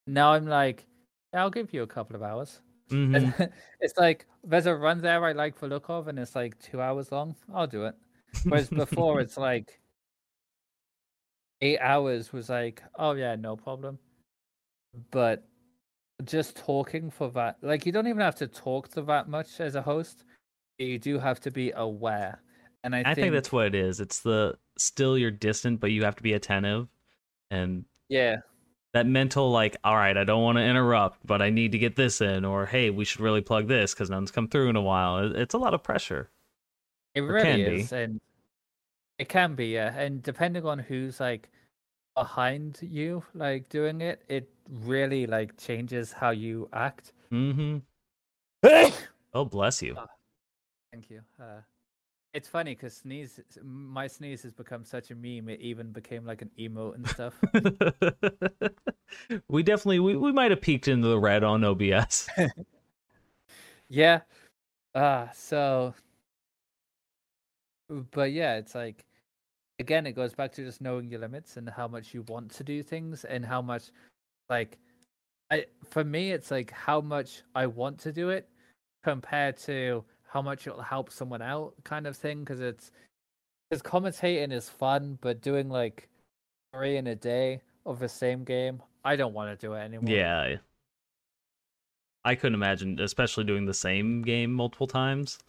Speaker 2: Now I'm like I'll give you a couple of hours.
Speaker 1: Mm-hmm.
Speaker 2: it's like there's a run there I like the look of, and it's like two hours long. I'll do it. Whereas before, it's like eight hours was like, oh yeah, no problem. But just talking for that, like you don't even have to talk to that much as a host. You do have to be aware, and I, I think...
Speaker 1: think that's what it is. It's the still you're distant, but you have to be attentive, and
Speaker 2: yeah,
Speaker 1: that mental like, all right, I don't want to interrupt, but I need to get this in, or hey, we should really plug this because none's come through in a while. It's a lot of pressure.
Speaker 2: It really is, be. and it can be, yeah. And depending on who's like behind you, like doing it, it really like changes how you act.
Speaker 1: Mm-hmm. oh, bless you. Oh,
Speaker 2: thank you. Uh, it's funny because sneeze, my sneeze has become such a meme. It even became like an emote and stuff.
Speaker 1: we definitely we, we might have peeked into the red on OBS.
Speaker 2: yeah. Uh so but yeah, it's like again, it goes back to just knowing your limits and how much you want to do things and how much, like, I for me it's like how much I want to do it compared to how much it'll help someone out kind of thing because it's because commentating is fun but doing like three in a day of the same game I don't want to do it anymore.
Speaker 1: Yeah. I couldn't imagine, especially doing the same game multiple times,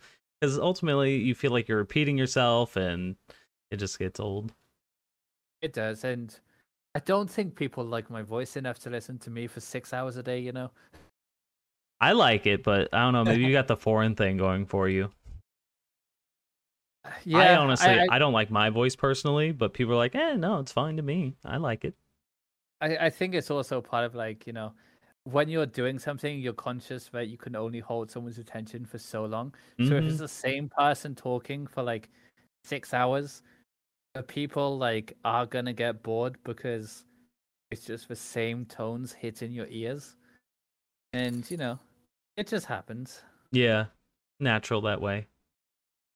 Speaker 1: because ultimately you feel like you're repeating yourself, and it just gets old.
Speaker 2: It does, and I don't think people like my voice enough to listen to me for six hours a day. You know.
Speaker 1: I like it, but I don't know. Maybe you got the foreign thing going for you.
Speaker 2: Yeah,
Speaker 1: I honestly,
Speaker 2: I,
Speaker 1: I, don't like my voice personally, but people are like, "Eh, no, it's fine to me. I like it."
Speaker 2: I, I think it's also part of like you know when you're doing something, you're conscious that you can only hold someone's attention for so long. Mm-hmm. So if it's mm-hmm. the same person talking for like six hours, people like are gonna get bored because it's just the same tones hitting your ears, and you know, it just happens.
Speaker 1: Yeah, natural that way.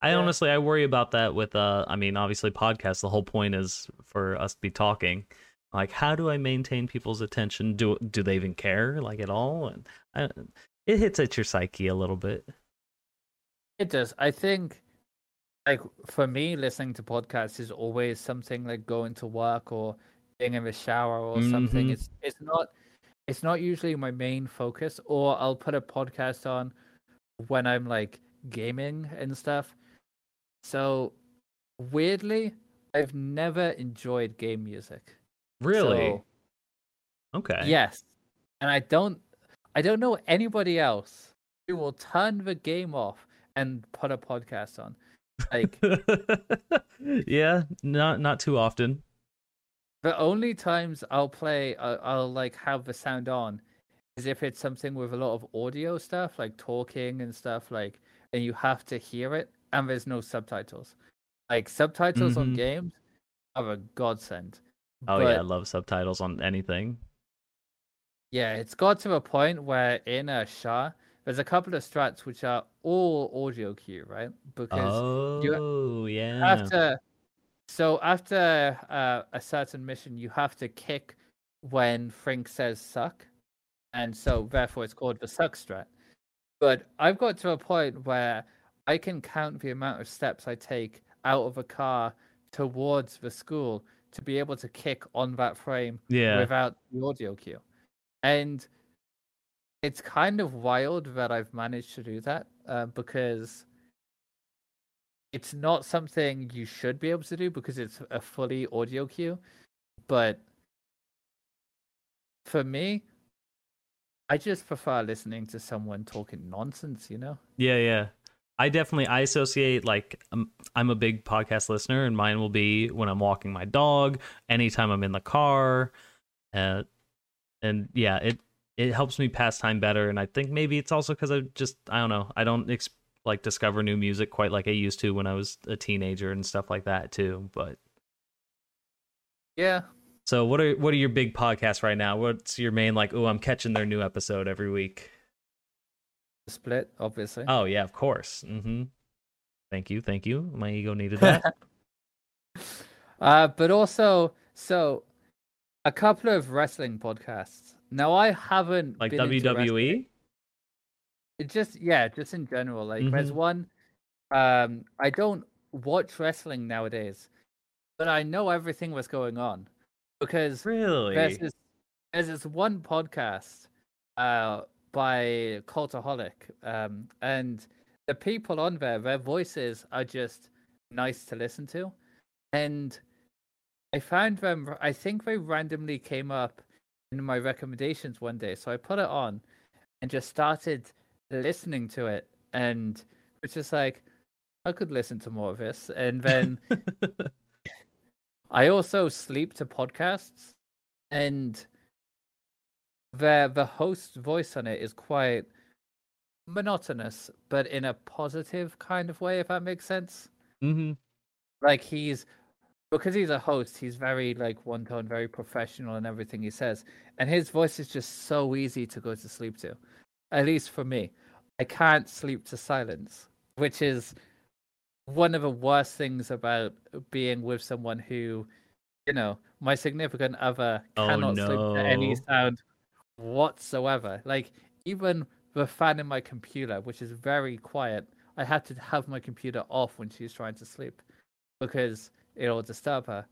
Speaker 1: I yeah. honestly I worry about that with uh I mean obviously podcasts the whole point is for us to be talking like how do i maintain people's attention? Do do they even care like at all? And I, it hits at your psyche a little bit.
Speaker 2: It does. I think like for me listening to podcasts is always something like going to work or being in the shower or mm-hmm. something it's it's not it's not usually my main focus or i'll put a podcast on when i'm like gaming and stuff. So weirdly i've never enjoyed game music
Speaker 1: Really? So, okay.
Speaker 2: Yes. And I don't I don't know anybody else who will turn the game off and put a podcast on. Like
Speaker 1: Yeah, not not too often.
Speaker 2: The only times I'll play I'll, I'll like have the sound on is if it's something with a lot of audio stuff like talking and stuff like and you have to hear it and there's no subtitles. Like subtitles mm-hmm. on games are a godsend.
Speaker 1: Oh but, yeah, I love subtitles on anything.
Speaker 2: Yeah, it's got to a point where in a SHAR, there's a couple of strats which are all audio cue, right?
Speaker 1: Because oh you yeah,
Speaker 2: after so after uh, a certain mission, you have to kick when Frink says suck, and so therefore it's called the suck strat. But I've got to a point where I can count the amount of steps I take out of a car towards the school to be able to kick on that frame
Speaker 1: yeah.
Speaker 2: without the audio cue. And it's kind of wild that I've managed to do that uh, because it's not something you should be able to do because it's a fully audio cue. But for me, I just prefer listening to someone talking nonsense, you know?
Speaker 1: Yeah, yeah. I definitely I associate like I'm, I'm a big podcast listener, and mine will be when I'm walking my dog, anytime I'm in the car, uh, and yeah, it it helps me pass time better. And I think maybe it's also because I just I don't know I don't ex- like discover new music quite like I used to when I was a teenager and stuff like that too. But
Speaker 2: yeah.
Speaker 1: So what are what are your big podcasts right now? What's your main like? Oh, I'm catching their new episode every week
Speaker 2: split, obviously.
Speaker 1: Oh yeah, of course. Mm-hmm. Thank you, thank you. My ego needed that.
Speaker 2: uh, but also, so a couple of wrestling podcasts. Now I haven't
Speaker 1: like WWE.
Speaker 2: It just yeah, just in general. Like mm-hmm. there's one. Um, I don't watch wrestling nowadays, but I know everything was going on because
Speaker 1: really
Speaker 2: there's this, there's this one podcast uh by Cultaholic. Um, and the people on there, their voices are just nice to listen to. And I found them, I think they randomly came up in my recommendations one day. So I put it on and just started listening to it. And it's just like, I could listen to more of this. And then I also sleep to podcasts. And the the host's voice on it is quite monotonous, but in a positive kind of way, if that makes sense.
Speaker 1: Mm-hmm.
Speaker 2: Like he's because he's a host, he's very like one tone, very professional in everything he says, and his voice is just so easy to go to sleep to. At least for me, I can't sleep to silence, which is one of the worst things about being with someone who, you know, my significant other oh, cannot oh, no. sleep to any sound whatsoever. Like even the fan in my computer, which is very quiet, I had to have my computer off when she's trying to sleep because it'll disturb her.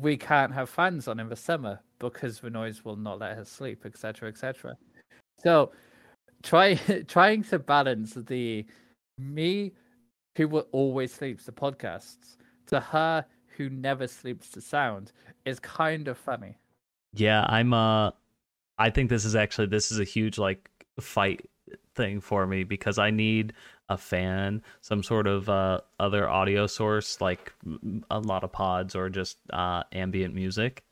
Speaker 2: We can't have fans on in the summer because the noise will not let her sleep, etc., etc. So, try trying to balance the me who will always sleeps to podcasts to her who never sleeps to sound is kind of funny.
Speaker 1: Yeah, I'm uh I think this is actually this is a huge like fight thing for me because I need a fan, some sort of uh, other audio source, like a lot of pods or just uh, ambient music.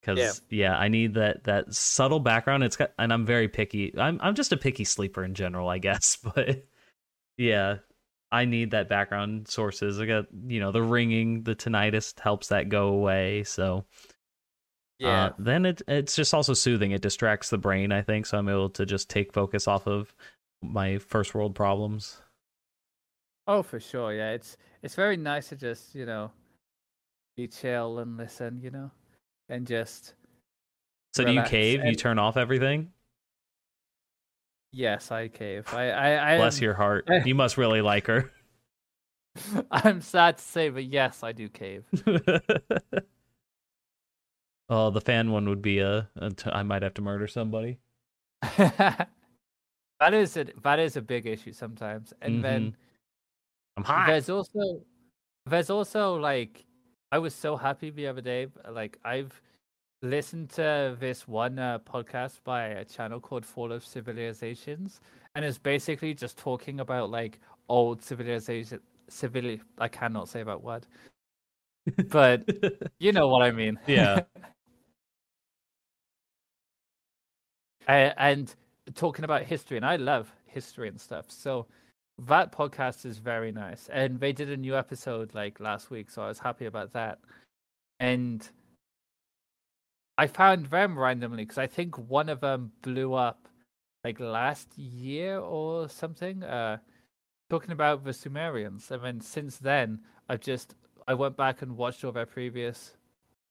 Speaker 1: Because yeah. yeah. I need that that subtle background. It's got, and I'm very picky. I'm I'm just a picky sleeper in general, I guess. But yeah, I need that background sources. I got you know the ringing, the tinnitus helps that go away. So yeah. Uh, then it it's just also soothing. It distracts the brain, I think, so I'm able to just take focus off of my first world problems.
Speaker 2: Oh, for sure. Yeah, it's it's very nice to just you know be chill and listen, you know, and just.
Speaker 1: So do you cave? And... You turn off everything?
Speaker 2: Yes, I cave. I I, I
Speaker 1: bless am... your heart. you must really like her.
Speaker 2: I'm sad to say, but yes, I do cave.
Speaker 1: Oh, the fan one would be a. a t- I might have to murder somebody.
Speaker 2: that is a that is a big issue sometimes, and mm-hmm. then
Speaker 1: I'm hot.
Speaker 2: There's also there's also like I was so happy the other day. Like I've listened to this one uh, podcast by a channel called Fall of Civilizations, and it's basically just talking about like old civilization. Civil, I cannot say that word, but you know what I mean.
Speaker 1: Yeah.
Speaker 2: and talking about history, and I love history and stuff. So that podcast is very nice, and they did a new episode like last week, so I was happy about that. And I found them randomly because I think one of them blew up like last year or something. Uh, talking about the Sumerians, and then since then I've just I went back and watched all their previous,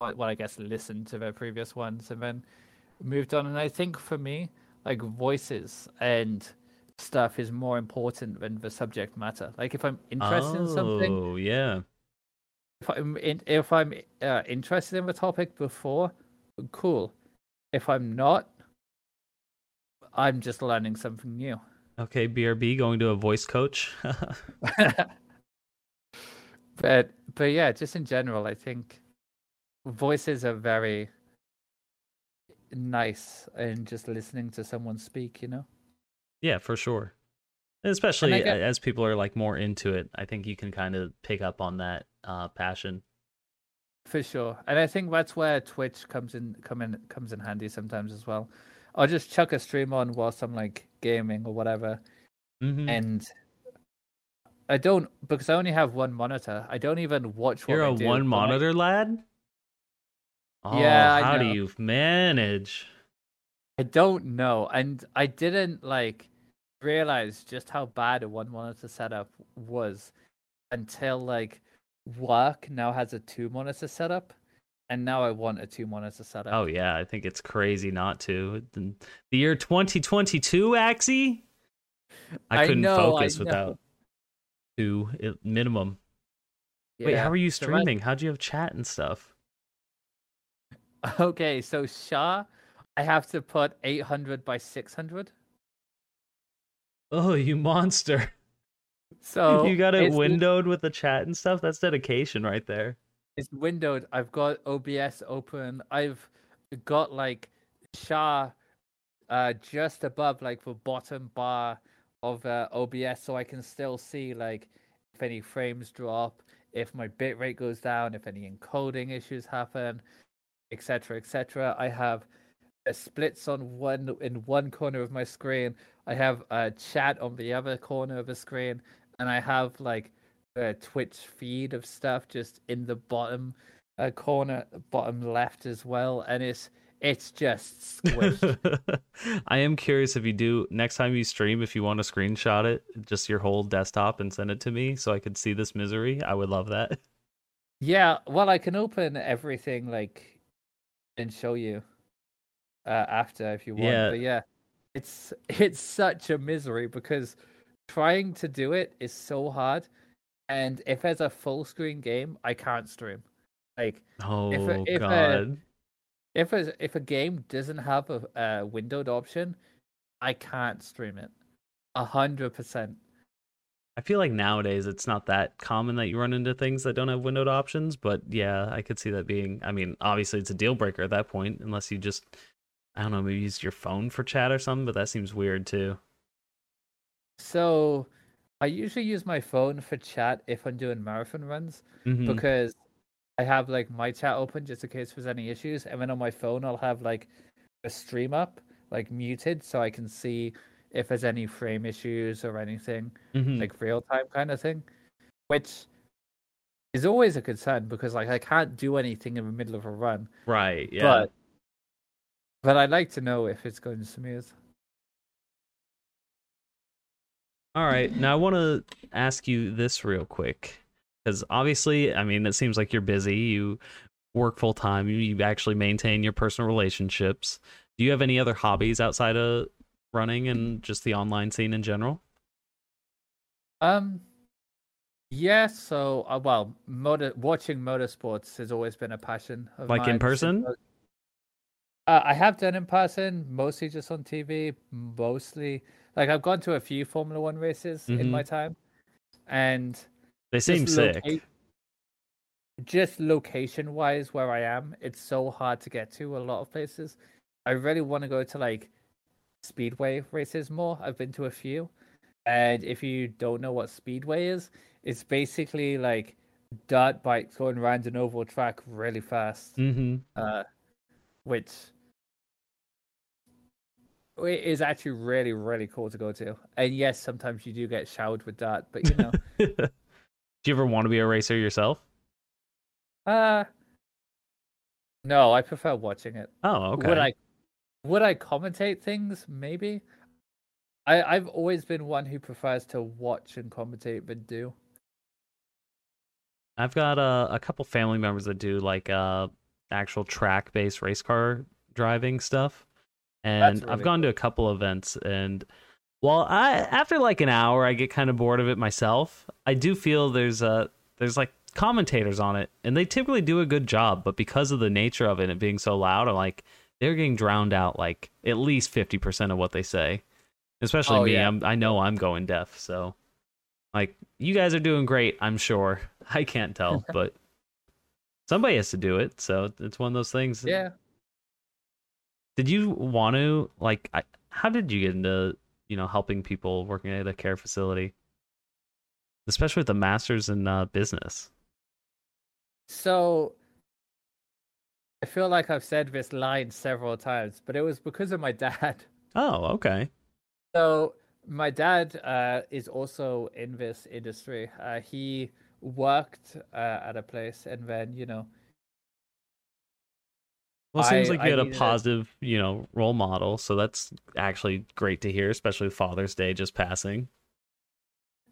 Speaker 2: well, I guess listened to their previous ones, and then moved on. And I think for me, like voices and stuff is more important than the subject matter. Like if I'm interested oh, in something,
Speaker 1: oh yeah.
Speaker 2: If I'm in, if I'm uh, interested in the topic before, cool. If I'm not, I'm just learning something new.
Speaker 1: Okay, BRB going to a voice coach.
Speaker 2: but but yeah, just in general, I think voices are very nice and just listening to someone speak, you know?
Speaker 1: Yeah, for sure. especially get... as people are like more into it, I think you can kind of pick up on that uh, passion.
Speaker 2: For sure, and I think that's where Twitch comes in, come in, comes in handy sometimes as well. I'll just chuck a stream on whilst I'm like gaming or whatever, mm-hmm. and I don't because I only have one monitor. I don't even watch.
Speaker 1: You're a one monitor I... lad. Oh, yeah, how do you manage?
Speaker 2: I don't know, and I didn't like realize just how bad a one monitor setup was until like work now has a two monitor setup, and now I want a two monitor setup.
Speaker 1: Oh yeah, I think it's crazy not to. The year 2022, Axie. I couldn't I know, focus I without two minimum. Yeah, Wait, how are you streaming? How'd you have chat and stuff?
Speaker 2: Okay, so SHAR, I have to put 800 by 600.
Speaker 1: Oh, you monster. So you got it windowed with the chat and stuff? That's dedication right there.
Speaker 2: It's windowed. I've got OBS open. I've got like SHAR uh, just above like the bottom bar of uh, OBS so I can still see like if any frames drop, if my bitrate goes down, if any encoding issues happen, etc., etc. I have a splits on one in one corner of my screen. I have a chat on the other corner of the screen, and I have like a Twitch feed of stuff just in the bottom uh, corner, bottom left as well, and it's it's just squished.
Speaker 1: I am curious if you do next time you stream, if you want to screenshot it, just your whole desktop and send it to me so I could see this misery. I would love that.
Speaker 2: Yeah, well, I can open everything like and show you. uh, after if you want.
Speaker 1: Yeah.
Speaker 2: But yeah, it's it's such a misery because trying to do it is so hard, and if there's a full screen game, I can't stream. Like
Speaker 1: Oh
Speaker 2: if a-
Speaker 1: god.
Speaker 2: if a if a game doesn't have a, a windowed option, I can't stream it. A hundred percent.
Speaker 1: I feel like nowadays it's not that common that you run into things that don't have windowed options, but yeah, I could see that being. I mean, obviously it's a deal breaker at that point, unless you just, I don't know, maybe use your phone for chat or something. But that seems weird too.
Speaker 2: So I usually use my phone for chat if I'm doing marathon runs
Speaker 1: Mhm.
Speaker 2: because I have like my chat open just in case there's any issues, and then on my phone I'll have like a stream up, like muted, so I can see if there's any frame issues or anything,
Speaker 1: Mhm.
Speaker 2: like real time kind of thing, which is always a concern because like I can't do anything in the middle of a run,
Speaker 1: right. Yeah.
Speaker 2: but but I'd like to know if it's going smooth.
Speaker 1: All right. Now I want to ask you this real quick because obviously, I mean, it seems like you're busy. You work full time. You actually maintain your personal relationships. Do you have any other hobbies outside of running and just the online scene in general?
Speaker 2: Um, yeah. So, uh, well, motor watching motorsports has always been a passion. Of
Speaker 1: Like in
Speaker 2: mine since
Speaker 1: person?
Speaker 2: I Uh, I have done in person, mostly just on TV. Mostly, like I've gone to a few Formula One races in
Speaker 1: Mhm.
Speaker 2: my time, and
Speaker 1: They seem sick.
Speaker 2: loca- Just location wise, where I am, it's so hard to get to a lot of places. I really want to go to like speedway races more. I've been to a few, and if you don't know what speedway is, it's basically like dirt bikes going around an oval track really fast,
Speaker 1: Mm-hmm.
Speaker 2: uh, which it is actually really really cool to go to. And yes, sometimes you do get showered with dirt, but you know.
Speaker 1: Do you ever want to be a racer yourself?
Speaker 2: Uh no, I prefer watching it.
Speaker 1: Oh, okay.
Speaker 2: Would I would I commentate things? Maybe. I I've always been one who prefers to watch and commentate than do.
Speaker 1: I've got uh, a couple family members that do like uh actual track based race car driving stuff. And I've
Speaker 2: really
Speaker 1: gone to a couple events and well I after like an hour I get kind of bored of it myself. I do feel there's uh there's like commentators on it and they typically do a good job, but because of the nature of it and it being so loud, I'm like they're getting drowned out like at least 50% of what they say. Especially
Speaker 2: Oh,
Speaker 1: me,
Speaker 2: yeah.
Speaker 1: I'm I know I'm going deaf, so like you guys are doing great, I'm sure. I can't tell, but somebody has to do it, so it's one of those things.
Speaker 2: Yeah.
Speaker 1: Did you want to like? I, how did you get into you know helping people working at a care facility, especially with the masters in uh, business?
Speaker 2: So I feel like I've said this line several times, but it was because of my dad.
Speaker 1: Oh, okay.
Speaker 2: So my dad uh, is also in this industry. Uh, he worked uh, at a place, and then you know,
Speaker 1: Well, it seems
Speaker 2: I-
Speaker 1: like
Speaker 2: I
Speaker 1: you had a positive, you know, role model. So that's actually great to hear, especially with Father's Day just passing.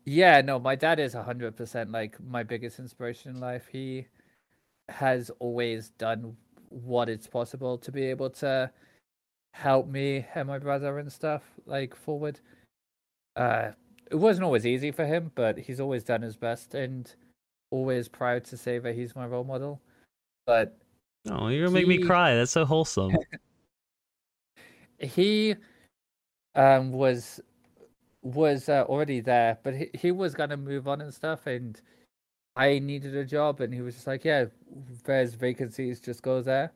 Speaker 2: yeah, no, my dad is hundred percent like my biggest inspiration in life. He has always done what it's possible to be able to help me and my brother and stuff like forward. Uh, it wasn't always easy for him, but he's always done his best and always proud to say that he's my role model. But
Speaker 1: Oh, you're gonna make me cry. That's so wholesome.
Speaker 2: he um was was uh, already there but he, he was gonna move on and stuff and i needed a job and he was just like yeah there's vacancies just go there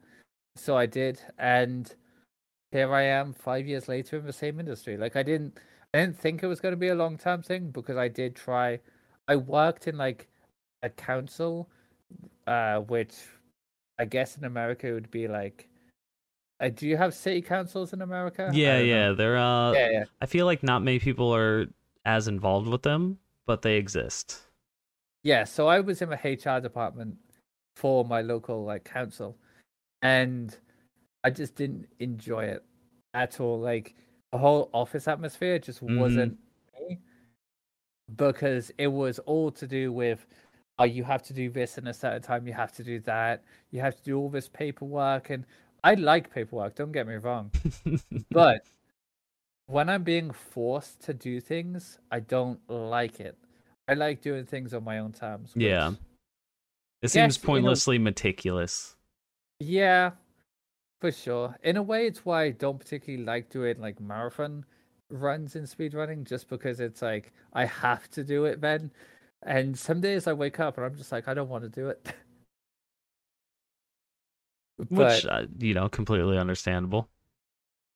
Speaker 2: so i did and here i am five years later in the same industry like i didn't i didn't think it was going to be a long term thing because i did try i worked in like a council uh which i guess in america would be like uh, do you have city councils in America? I
Speaker 1: yeah,
Speaker 2: know.
Speaker 1: yeah. They're uh,
Speaker 2: yeah, yeah.
Speaker 1: I feel like not many people are as involved with them, but they exist.
Speaker 2: Yeah, so I was in the HR department for my local like council, and I just didn't enjoy it at all. Like the whole office atmosphere just
Speaker 1: Mhm.
Speaker 2: wasn't me because it was all to do with oh you have to do this in a certain time you have to do that you have to do all this paperwork and I like paperwork, don't get me wrong. but when I'm being forced to do things, I don't like it. I like doing things on my own terms.
Speaker 1: yeah. It seems
Speaker 2: you know-
Speaker 1: pointlessly meticulous.
Speaker 2: Yeah, for sure. In a way, it's why I don't particularly like doing like marathon runs in speedrunning, just because it's like I have to do it then. And some days I wake up and I'm just like, I don't want to do it.
Speaker 1: Which, uh, you know, completely understandable.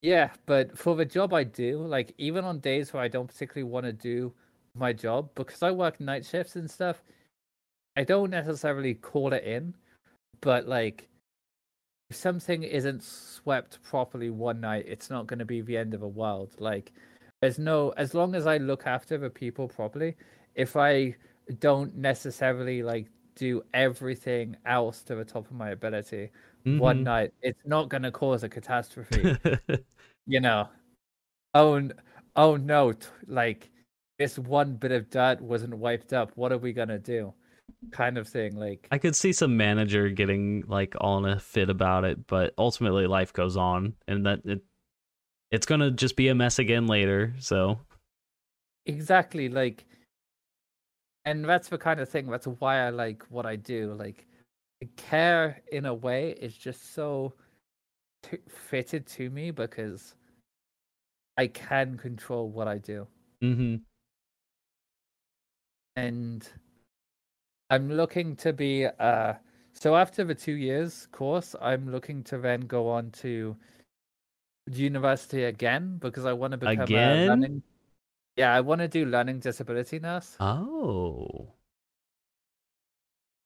Speaker 2: yeah, but for the job I do, like even on days where I don't particularly want to do my job, because I work night shifts and stuff, I don't necessarily call it in, but like if something isn't swept properly one night, it's not going to be the end of the world. Like, there's no, as long as I look after the people properly, if I don't necessarily like do everything else to the top of my ability one
Speaker 1: Mhm.
Speaker 2: night, it's not going to cause a catastrophe. you know, oh, oh no, like this one bit of dirt wasn't wiped up. What are we going to do? Kind of thing. Like,
Speaker 1: I could see some manager getting like all in a fit about it, but ultimately life goes on, and that it it's gonna just be a mess again later. So
Speaker 2: Exactly, like, and that's the kind of thing. That's why I like what I do. Like, care in a way is just so t- fitted to me because I can control what I do,
Speaker 1: hmm
Speaker 2: and I'm looking to be. Uh, so after the two years course, I'm looking to then go on to university again because I want to become
Speaker 1: Again?
Speaker 2: a learning. Yeah, I want to do learning disability nurse.
Speaker 1: oh,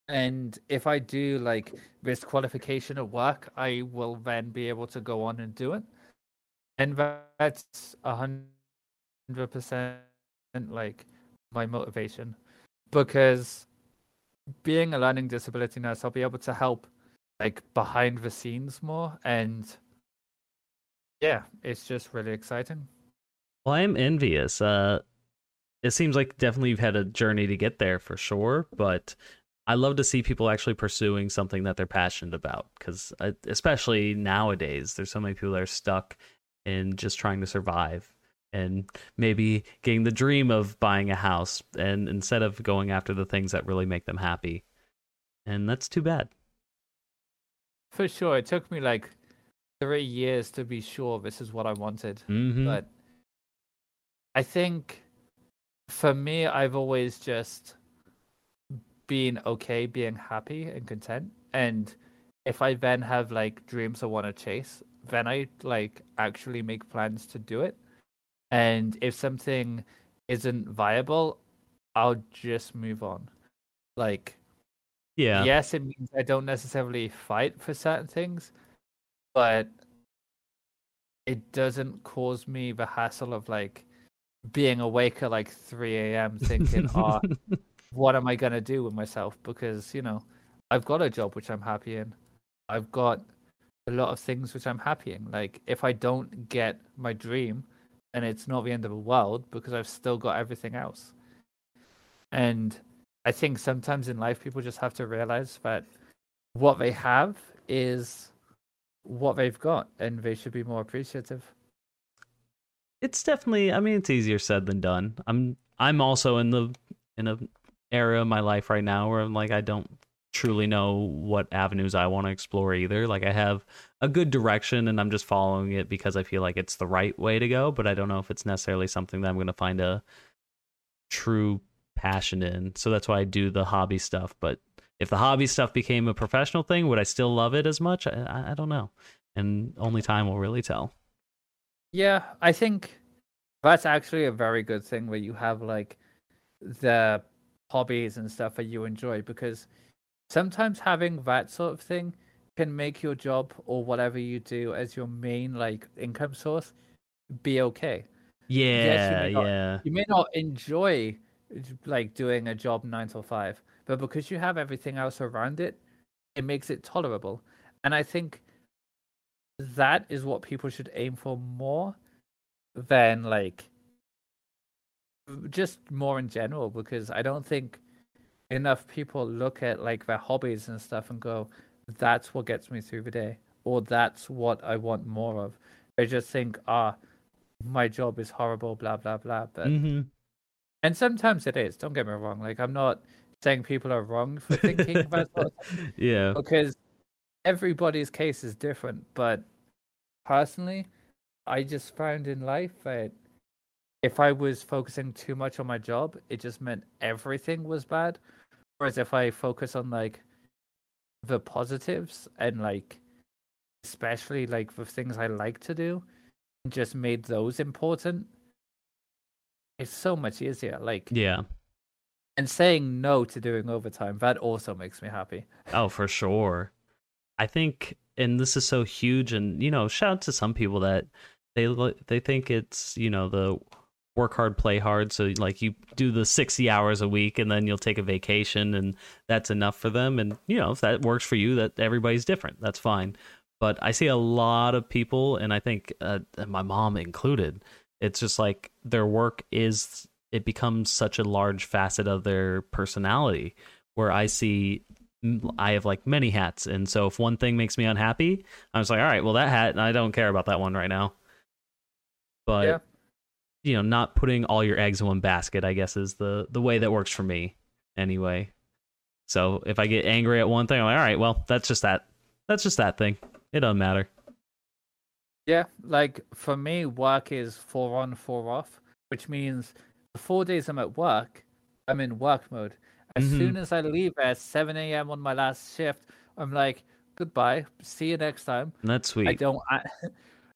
Speaker 2: And if I do like this qualification at work, I will then be able to go on and do it. And that's a hundred percent like my motivation. Because being a learning disability nurse, I'll be able to help like behind the scenes more and yeah, it's just really exciting.
Speaker 1: well, I am envious. Uh, it seems like definitely you've had a journey to get there for sure, but I love to see people actually pursuing something that they're passionate about because, especially nowadays, there's so many people that are stuck in just trying to survive and maybe getting the dream of buying a house and instead of going after the things that really make them happy. And that's too bad.
Speaker 2: For sure. It took me like three years to be sure this is what I wanted.
Speaker 1: hmm
Speaker 2: but I think for me, I've always just been okay being happy and content. And if I then have like dreams I want to chase, then I like actually make plans to do it. And if something isn't viable, I'll just move on. Like,
Speaker 1: yeah.
Speaker 2: yes, it means I don't necessarily fight for certain things, but it doesn't cause me the hassle of like being awake at like 3 a.m. thinking, oh, what am I going to do with myself? Because, you know, I've got a job which I'm happy in. I've got a lot of things which I'm happy in. Like, if I don't get my dream, then it's not the end of the world because I've still got everything else. And I think sometimes in life, people just have to realize that what they have is what they've got and they should be more appreciative.
Speaker 1: it's definitely i mean it's easier said than done i'm i'm also in the in a area of my life right now where i'm like i don't truly know what avenues i want to explore either like i have a good direction and i'm just following it because i feel like it's the right way to go but i don't know if it's necessarily something that i'm going to find a true passion in. So that's why i do the hobby stuff but if the hobby stuff became a professional thing would i still love it as much? I, I- don't know and only time will really tell.
Speaker 2: Yeah, I think that's actually a very good thing where you have like the hobbies and stuff that you enjoy because sometimes having that sort of thing can make your job or whatever you do as your main like income source be okay.
Speaker 1: yeah
Speaker 2: may not-
Speaker 1: yeah
Speaker 2: You may not enjoy like doing a job 9 till 5, but because you have everything else around it, it makes it tolerable. And I think that is what people should aim for more than like just more in general because I don't think enough people look at like their hobbies and stuff and go that's what gets me through the day. or that's what I want more of. I just think, ah, my job is horrible, blah blah blah. But
Speaker 1: hmm
Speaker 2: and sometimes it is. Don't get me wrong. Like I'm not saying people are wrong for thinking about that
Speaker 1: Yeah.
Speaker 2: because everybody's case is different. But personally, I just found in life that if I was focusing too much on my job, it just meant everything was bad. Whereas if I focus on like the positives and like especially like the things I like to do, and just made those important, it's so much easier. Like
Speaker 1: Yeah.
Speaker 2: and saying no to doing overtime, that also makes me happy.
Speaker 1: Oh, for sure. I think, and this is so huge, and you know, shout out to some people that they they think it's you know the work hard, play hard. So like you do the sixty hours a week, and then you'll take a vacation, and that's enough for them. And you know, if that works for you, that everybody's different. That's fine. But I see a lot of people, and I think uh, my mom included. It's just like their work is it becomes such a large facet of their personality where I see I have like many hats, and so if one thing makes me unhappy, I'm just like, all right, well that hat, I don't care about that one right now. But
Speaker 2: Yeah.
Speaker 1: You know, not putting all your eggs in one basket, I guess, is the the way that works for me, anyway. So if I get angry at one thing, I'm like, all right, well that's just that, that's just that thing. It doesn't matter.
Speaker 2: Yeah, like for me, work is four on, four off, which means the four days I'm at work, I'm in work mode. As
Speaker 1: Mhm.
Speaker 2: soon as I leave at 7 a.m. on my last shift, I'm like, goodbye, see you next time.
Speaker 1: And sweet
Speaker 2: I don't, I,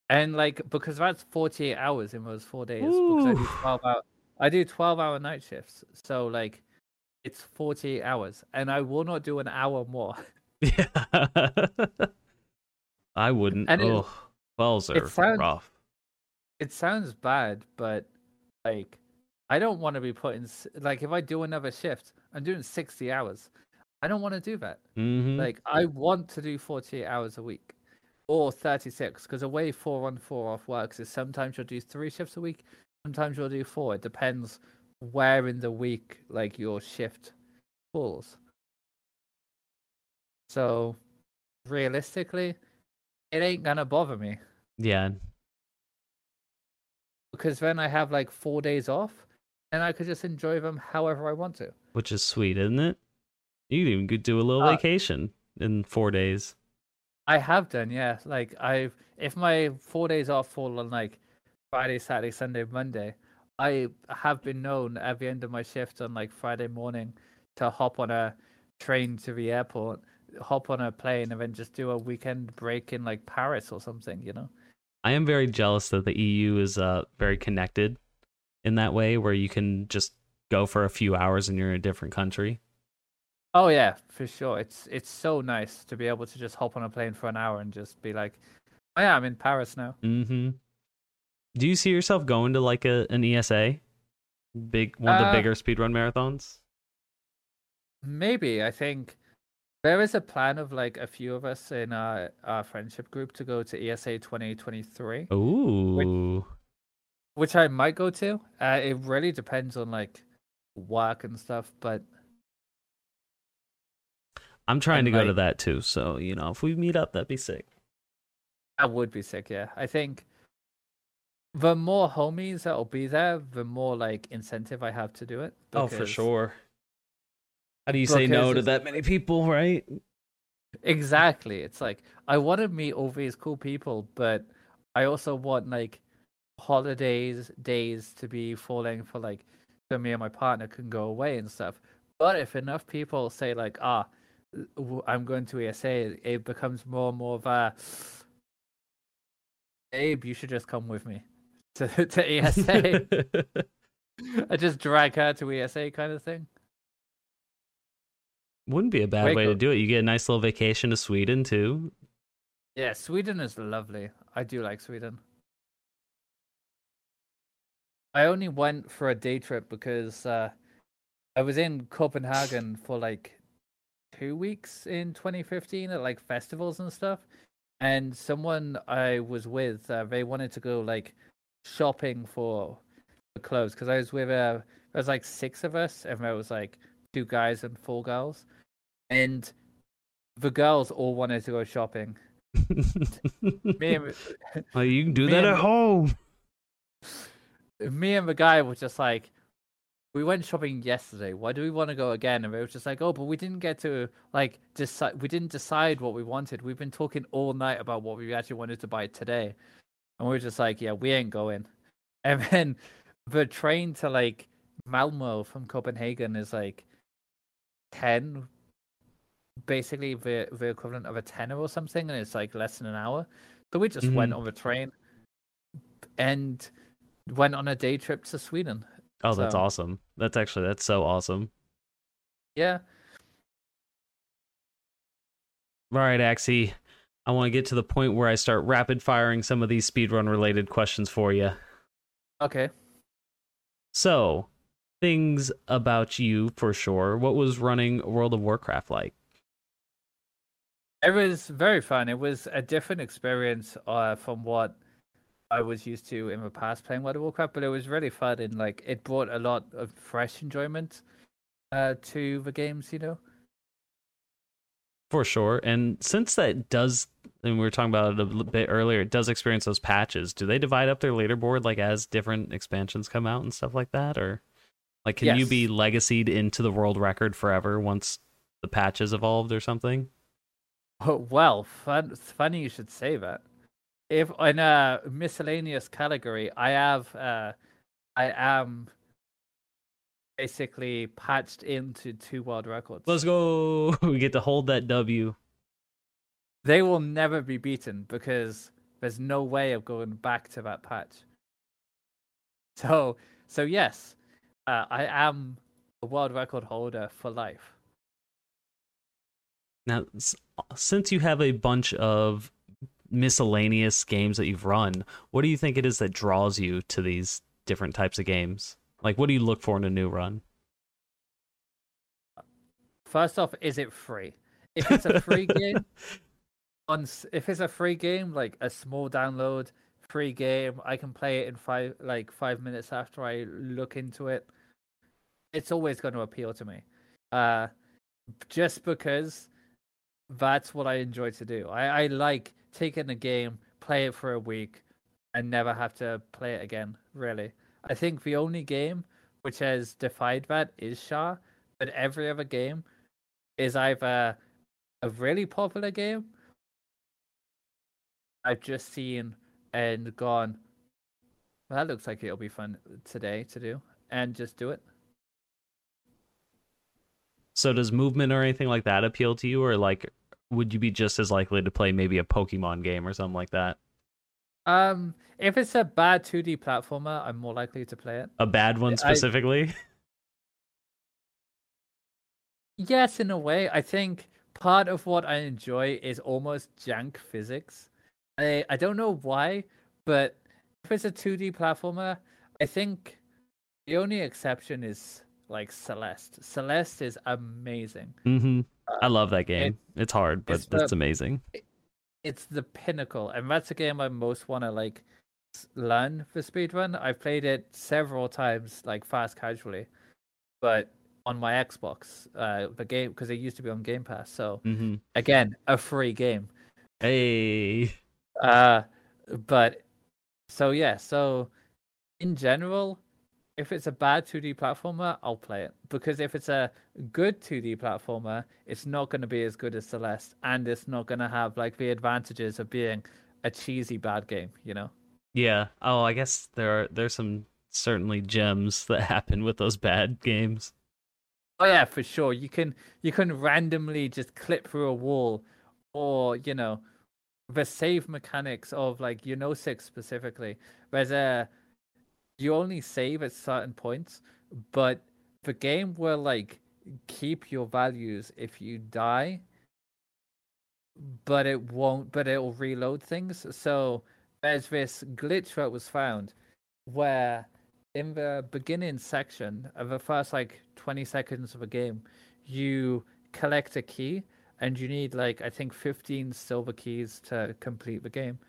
Speaker 2: and like, because that's 48 hours in those four days, because I do
Speaker 1: Ooh.
Speaker 2: 12 hour, I do 12 hour night shifts. So, like, it's 48 hours, and I will not do an hour more.
Speaker 1: Yeah. I wouldn't.
Speaker 2: And it-
Speaker 1: oh, twelves
Speaker 2: it
Speaker 1: are
Speaker 2: sounds-
Speaker 1: rough.
Speaker 2: it sounds bad, but like I don't want to be put in like if I do another shift, I'm doing 60 hours. I don't want to do that.
Speaker 1: hmm
Speaker 2: Like I want to do 48 hours a week or 36 because the way four on four off works is sometimes you'll do three shifts a week, sometimes you'll do four. It depends where in the week like your shift falls. So realistically, it ain't gonna bother me
Speaker 1: yeah.
Speaker 2: because then I have like four days off and I could just enjoy them however I want to.
Speaker 1: Which is sweet, isn't it? You could even go do a little
Speaker 2: Uh,
Speaker 1: vacation in four days.
Speaker 2: I have done, yeah. Like I've if my four days off fall on like Friday, Saturday, Sunday, Monday, I have been known at the end of my shift on like Friday morning to hop on a train to the airport, hop on a plane, and then just do a weekend break in like Paris or something, you know?
Speaker 1: I am very jealous that the EU is uh very connected in that way, where you can just go for a few hours and you're in a different country.
Speaker 2: Oh yeah, for sure. It's it's so nice to be able to just hop on a plane for an hour and just be like, Oh yeah, I'm in Paris now.
Speaker 1: hmm Do you see yourself going to like a an ESA, big one of the
Speaker 2: Uh,
Speaker 1: bigger speedrun marathons?
Speaker 2: Maybe I think there is a plan of like a few of us in our, our friendship group to go to ESA 2023,
Speaker 1: Ooh,
Speaker 2: which I might go to. Uh, it really depends on like work and stuff, but
Speaker 1: I'm trying
Speaker 2: and,
Speaker 1: to go to that too. So you know, if we meet up, that'd be sick.
Speaker 2: that would be sick. Yeah, I think the more homies that'll be there, the more like incentive I have to do it.
Speaker 1: Oh, for sure. How do you say no to that many people, right?
Speaker 2: Exactly. It's like I want to meet all these cool people, but I also want like holidays, days to be falling for like so me and my partner can go away and stuff. But if enough people say like, ah, I'm going to ESA, it becomes more and more of a Abe, you should just come with me to to ESA. I just drag her to ESA kind of thing.
Speaker 1: Wouldn't be a bad
Speaker 2: Wake
Speaker 1: way to do it. You get a nice little vacation to Sweden too.
Speaker 2: Yeah, Sweden is lovely. I do like Sweden. I only went for a day trip because uh, I was in Copenhagen for like two weeks in 2015 at like festivals and stuff. And someone I was with, uh, they wanted to go like shopping for for clothes because I was with uh, there was like six of us, and there was like two guys and four girls, and the girls all wanted to go shopping me and
Speaker 1: well, you can do that
Speaker 2: and-
Speaker 1: at home.
Speaker 2: me and the guy were just like, we went shopping yesterday. Why do we want to go again? And we were just like, oh, but we didn't get to like decide. We didn't decide what we wanted. We've been talking all night about what we actually wanted to buy today, and we were just like, yeah, we ain't going. And then the train to like Malmo from Copenhagen is like ten, basically the the equivalent of a tenner or something, and it's like less than an hour. So we just went
Speaker 1: Mhm.
Speaker 2: on the train and went on a day trip to Sweden.
Speaker 1: Oh, that's
Speaker 2: So-
Speaker 1: awesome. That's actually that's so awesome.
Speaker 2: Yeah.
Speaker 1: All right, Axie. I want to get to the point where I start rapid firing some of these speedrun related questions for you.
Speaker 2: Okay.
Speaker 1: So, things about you for sure. What was running World of Warcraft like?
Speaker 2: It was very fun. It was a different experience uh, from what I was used to in the past playing World of Warcraft, but it was really fun and like it brought a lot of fresh enjoyment uh, to the games. You know.
Speaker 1: For sure. And since that does, and we were talking about it a bit earlier, it does experience those patches. Do they divide up their leaderboard like as different expansions come out and stuff like that? Or like, can you be legacied into the world record forever once the patches evolved or something?
Speaker 2: Oh, well, fun, funny you should say that. If in a miscellaneous category, I have, uh, I am basically patched into two world records.
Speaker 1: Let's go. We get to hold that W.
Speaker 2: They will never be beaten because there's no way of going back to that patch. So, so yes, uh, I am a world record holder for life.
Speaker 1: Now, since you have a bunch of miscellaneous games that you've run, what do you think it is that draws you to these different types of games? Like, what do you look for in a new run?
Speaker 2: First off, is it free? If it's a free game, on if it's a free game, like a small download, free game, I can play it in five like five minutes after I look into it. It's always going to appeal to me, uh, just because that's what I enjoy to do. I, I like taking a game, play it for a week, and never have to play it again. Really, I think the only game which has defied that is SHAR, but every other game is either a really popular game I've just seen and gone, well, that looks like it'll be fun today to do, and just do it.
Speaker 1: So, does movement or anything like that appeal to you, or like, would you be just as likely to play maybe a Pokemon game or something like that?
Speaker 2: Um, if it's a bad 2D platformer, I'm more likely to play it.
Speaker 1: A bad one
Speaker 2: I-
Speaker 1: specifically?
Speaker 2: Yes, in a way. I think part of what I enjoy is almost jank physics. I I don't know why, but if it's a 2D platformer, I think the only exception is like Celeste. Celeste is amazing.
Speaker 1: mm-hmm.
Speaker 2: Uh,
Speaker 1: I love that game. it's hard, but
Speaker 2: it's the-
Speaker 1: that's amazing.
Speaker 2: It's the pinnacle, and that's a game I most want to like learn for speedrun. I've played it several times, like fast casually, but on my Xbox, uh, the game because it used to be on Game Pass. So
Speaker 1: Mm-hmm.
Speaker 2: again, a free game.
Speaker 1: Hey,
Speaker 2: Uh, but so yeah, so in general, if it's a bad 2D platformer, I'll play it because if it's a good 2D platformer, it's not going to be as good as Celeste, and it's not going to have like the advantages of being a cheesy bad game. You know?
Speaker 1: yeah. Oh, I guess there are there's some certainly gems that happen with those bad games.
Speaker 2: Oh yeah, for sure. You can you can randomly just clip through a wall, or you know, the save mechanics of like you know six specifically. There's a you only save at certain points, but the game will like keep your values if you die, but it won't. But it'll reload things. So there's this glitch that was found where in the beginning section of the first like 20 seconds of a game, you collect a key and you need like I think 15 silver keys to complete the game.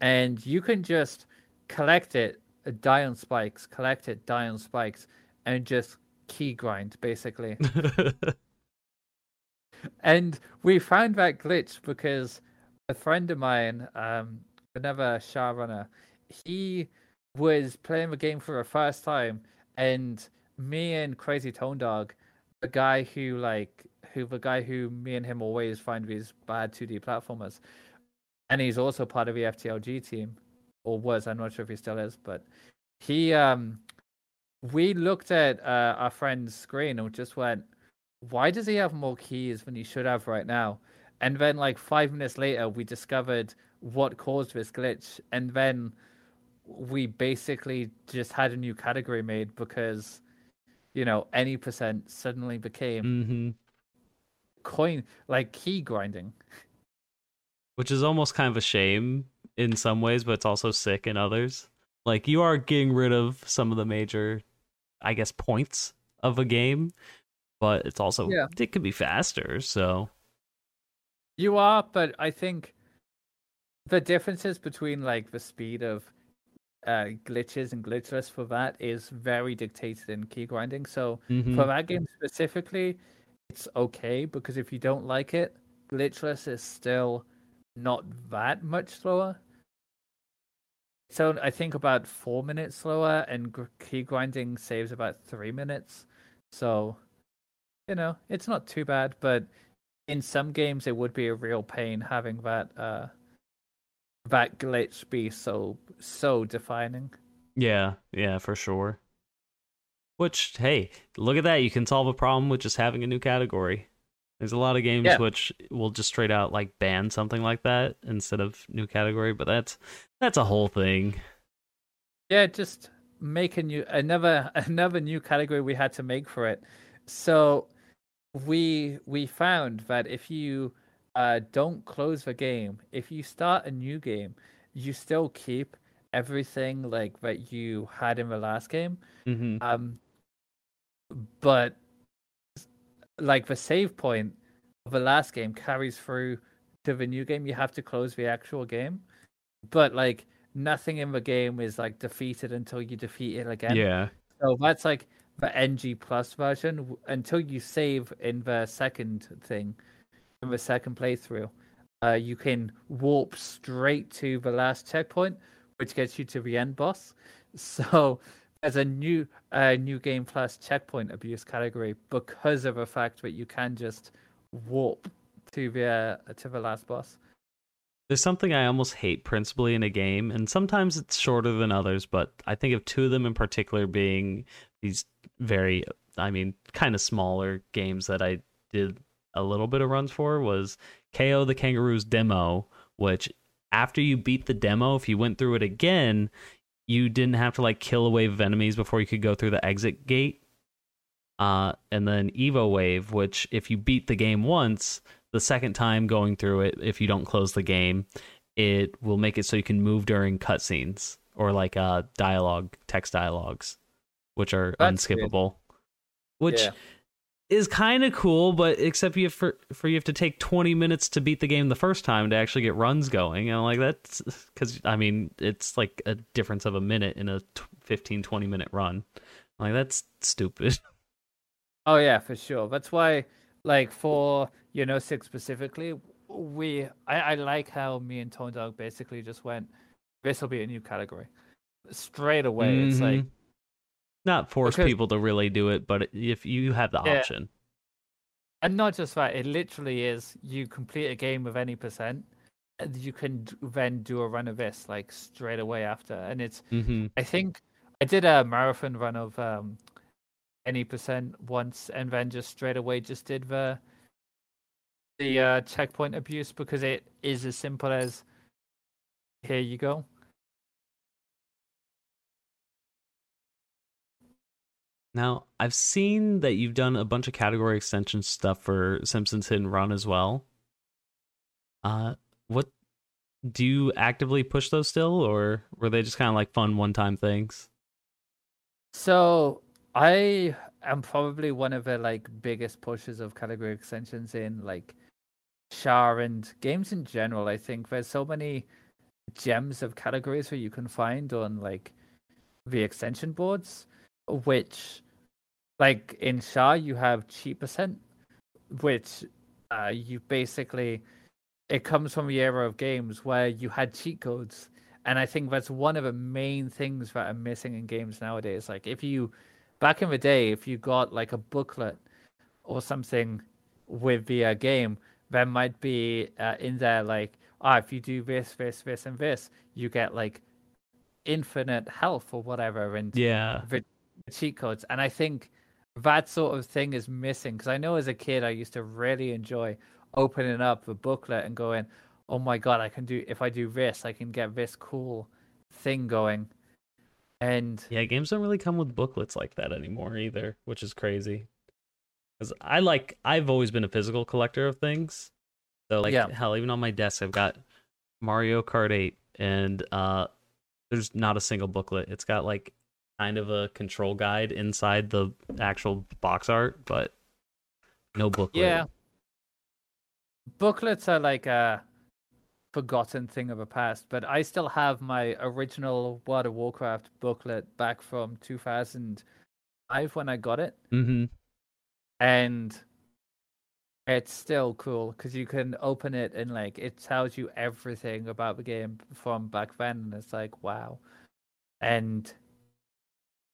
Speaker 2: And you can just collect it, uh, die on spikes, collect it, die on spikes, and just key grind basically. and we found that glitch because a friend of mine, um, another SHAR runner, he was playing the game for the first time, and me and Crazy Tone Dog, the guy who like who the guy who me and him always find these bad 2D platformers, and he's also part of the FTLG team, or was. I'm not sure if he still is, but he um we looked at uh, our friend's screen and just went, why does he have more keys than he should have right now? And then, like five minutes later, we discovered what caused this glitch, and then we basically just had a new category made because, you know, any percent suddenly became
Speaker 1: Mm-hmm.
Speaker 2: coin like key grinding.
Speaker 1: Which is almost kind of a shame in some ways, but it's also sick in others. Like you are getting rid of some of the major, I guess, points of a game, but it's also
Speaker 2: Yeah.
Speaker 1: it could be faster. So
Speaker 2: You are, but I think the differences between like the speed of uh, glitches and glitchless for that is very dictated in key grinding. So
Speaker 1: mhm.
Speaker 2: for that game specifically, it's okay because if you don't like it, glitchless is still not that much slower. So I think about four minutes slower, and key grinding saves about three minutes. So, you know, it's not too bad, but in some games it would be a real pain having that uh that glitch be so so defining.
Speaker 1: yeah, yeah, for sure. Which hey, look at that! You can solve a problem with just having a new category. There's a lot of games
Speaker 2: Yeah.
Speaker 1: which will just straight out like ban something like that instead of new category, but that's that's a whole thing.
Speaker 2: Yeah, just make a new another another new category we had to make for it. So we we found that if you uh, don't close the game, if you start a new game, you still keep everything like that you had in the last game.
Speaker 1: hmm
Speaker 2: Um, but like the save point of the last game carries through to the new game. You have to close the actual game, but like nothing in the game is like defeated until you defeat it again.
Speaker 1: Yeah,
Speaker 2: So that's like the NG plus version until you save in the second thing, in the second playthrough. Uh, you can warp straight to the last checkpoint, which gets you to the end boss. So there's a new uh, new game plus checkpoint abuse category because of the fact that you can just warp to the uh, to the last boss.
Speaker 1: There's something I almost hate principally in a game, and sometimes it's shorter than others, but I think of two of them in particular being these very, I mean, kind of smaller games that I did a little bit of runs for was Kao the Kangaroo's demo, which after you beat the demo, if you went through it again, you didn't have to like kill a wave of enemies before you could go through the exit gate. Uh, and then Evo Wave, which if you beat the game once, the second time going through it, if you don't close the game, it will make it so you can move during cutscenes or like uh dialogue, text dialogues, which are
Speaker 2: That's good.
Speaker 1: unskippable. Which
Speaker 2: Yeah.
Speaker 1: Is kind of cool, but except you for for you have to take 20 minutes to beat the game the first time to actually get runs going. And I'm like that's cuz I mean, it's like a difference of a minute in a 15 20 minute run. I'm like that's stupid.
Speaker 2: Oh yeah, for sure. That's why, like for you know six specifically, we I, I like how me and Tone Dog basically just went. This will be a new category straight away. It's like
Speaker 1: Mhm. Not force
Speaker 2: Because-
Speaker 1: people to really do it, but if you have the
Speaker 2: Yeah.
Speaker 1: option.
Speaker 2: And not just that, it literally is you complete a game with any percent, and you can then do a run of this like straight away after. And it's,
Speaker 1: hmm
Speaker 2: I think I did a marathon run of um, any percent once, and then just straight away just did the the uh, checkpoint abuse because it is as simple as here you go.
Speaker 1: Now, I've seen that you've done a bunch of category extension stuff for Simpsons Hit and Run as well. Uh, what do you actively push those still, or were they just kind of like fun one-time things?
Speaker 2: So I am probably one of the like biggest pushers of category extensions in like SHAR and games in general. I think there's so many gems of categories where you can find on like the extension boards, which like in SHAR you have cheat percent, which uh, you basically it comes from the era of games where you had cheat codes. And I think that's one of the main things that are missing in games nowadays. Like if you back in the day, if you got like a booklet or something with the uh, game, there might be uh, in there like, ah, oh, if you do this, this, this, and this, you get like infinite health or whatever, and
Speaker 1: yeah,
Speaker 2: the cheat codes. And I think that sort of thing is missing because I know as a kid I used to really enjoy opening up the booklet and going, "Oh my god, I can do if I do this, I can get this cool thing going." And
Speaker 1: yeah, games don't really come with booklets like that anymore either, which is crazy. Because I like, I've always been a physical collector of things. So like, yeah. hell, even on my desk, I've got Mario Kart 8, and uh, there's not a single booklet. It's got like kind of a control guide inside the actual box art, but no booklet.
Speaker 2: Yeah, booklets are like a forgotten thing of the past, but I still have my original World of Warcraft booklet back from 2005 when I got it.
Speaker 1: Mm-hmm.
Speaker 2: And it's still cool because you can open it and like it tells you everything about the game from back then, and it's like wow. And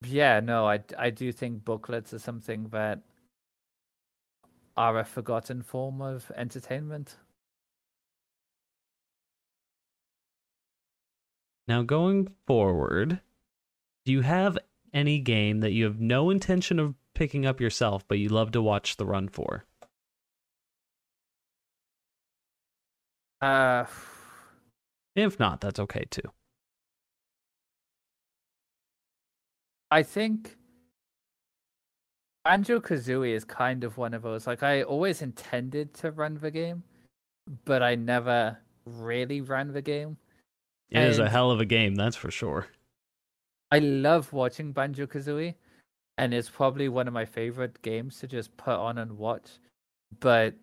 Speaker 2: yeah, no, I I do think booklets are something that are a forgotten form of entertainment.
Speaker 1: Now, going forward, do you have any game that you have no intention of picking up yourself, but you love to watch the run for?
Speaker 2: Uh,
Speaker 1: if not, that's okay too.
Speaker 2: I think Banjo Kazooie is kind of one of those. Like I always intended to run the game, but I never really ran the game.
Speaker 1: It and is a hell of a game, that's for sure.
Speaker 2: I love watching Banjo Kazooie, and it's probably one of my favorite games to just put on and watch. But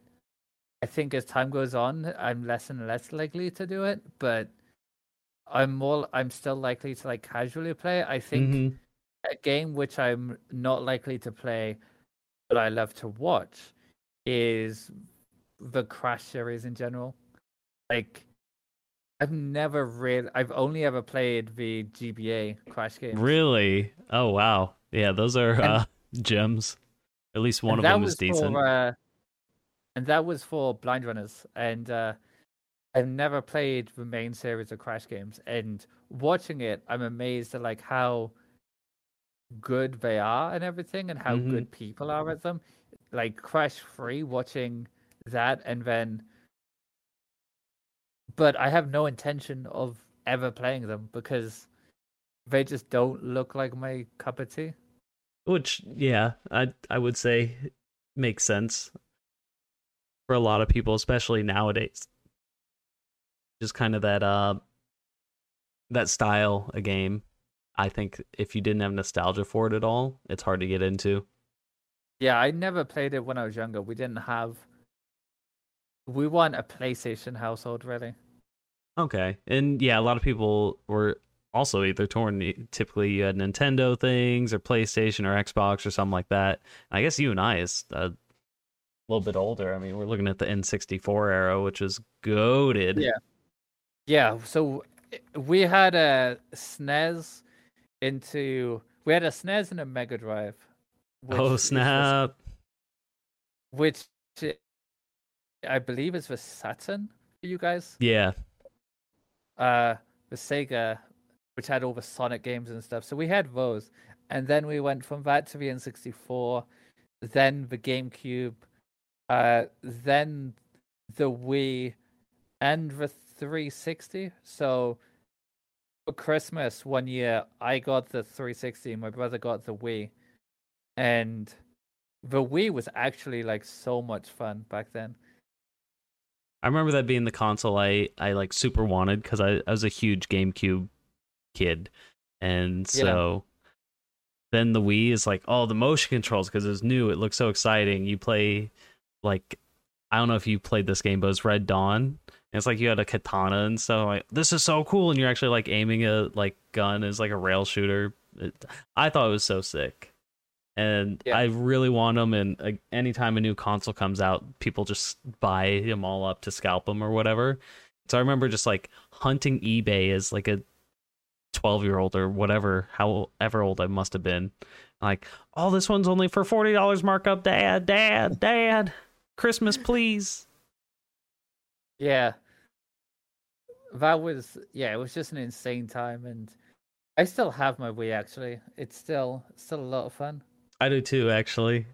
Speaker 2: I think as time goes on, I'm less and less likely to do it. But I'm more, I'm still likely to like casually play. I think. Mm-hmm a game which I'm not likely to play, but I love to watch, is the Crash series in general. Like, I've never really, I've only ever played the GBA Crash games.
Speaker 1: Really? Oh wow, yeah, those are and, uh, gems. At least one of them is decent.
Speaker 2: For, uh, and that was for blind runners, and uh, I've never played the main series of Crash games. And watching it, I'm amazed at like how good they are and everything and how mm-hmm. good people are at them. Like Crash Free watching that and then but I have no intention of ever playing them because they just don't look like my cup of tea.
Speaker 1: Which yeah, I I would say makes sense for a lot of people, especially nowadays. Just kind of that uh that style a game I think if you didn't have nostalgia for it at all, it's hard to get into.
Speaker 2: Yeah, I never played it when I was younger. We didn't have. We weren't a PlayStation household, really.
Speaker 1: Okay, and yeah, a lot of people were also either torn. Typically, you had Nintendo things or PlayStation or Xbox or something like that. I guess you and I is a little bit older. I mean, we're looking at the N64 era, which is goaded.
Speaker 2: Yeah, yeah. So eh, we had a SNES into we had a SNES and a Mega Drive.
Speaker 1: oh snap!
Speaker 2: Which, which I believe is the Saturn for you guys.
Speaker 1: Yeah.
Speaker 2: Uh, the Sega, which had all the Sonic games and stuff. So we had those, and then we went from that to the N64, then the GameCube, uh, then the Wii, and the 360. So for Christmas one year, I got the 360. My brother got the Wii, and the Wii was actually like so much fun back then.
Speaker 1: I remember that being the console I I like super wanted because I, I was a huge GameCube kid, and so yeah. then the Wii is like oh the motion controls because it's new. It looks so exciting. You play like I don't know if you played this game, but it's Red Dawn it's like you had a katana and stuff. Like this is so cool, and you're actually like aiming a like gun as like a rail shooter. It, I thought it was so sick, and
Speaker 2: Yeah.
Speaker 1: I really want them. And uh, anytime a new console comes out, people just buy them all up to scalp them or whatever. So I remember just like hunting eBay as like a twelve year old or whatever, however old I must have been. Like, oh, this one's only for forty dollars markup, Dad, Dad, Dad, Christmas, please.
Speaker 2: Yeah. That was yeah, it was just an insane time and I still have my Wii actually. It's still still a lot of fun.
Speaker 1: I do too, actually.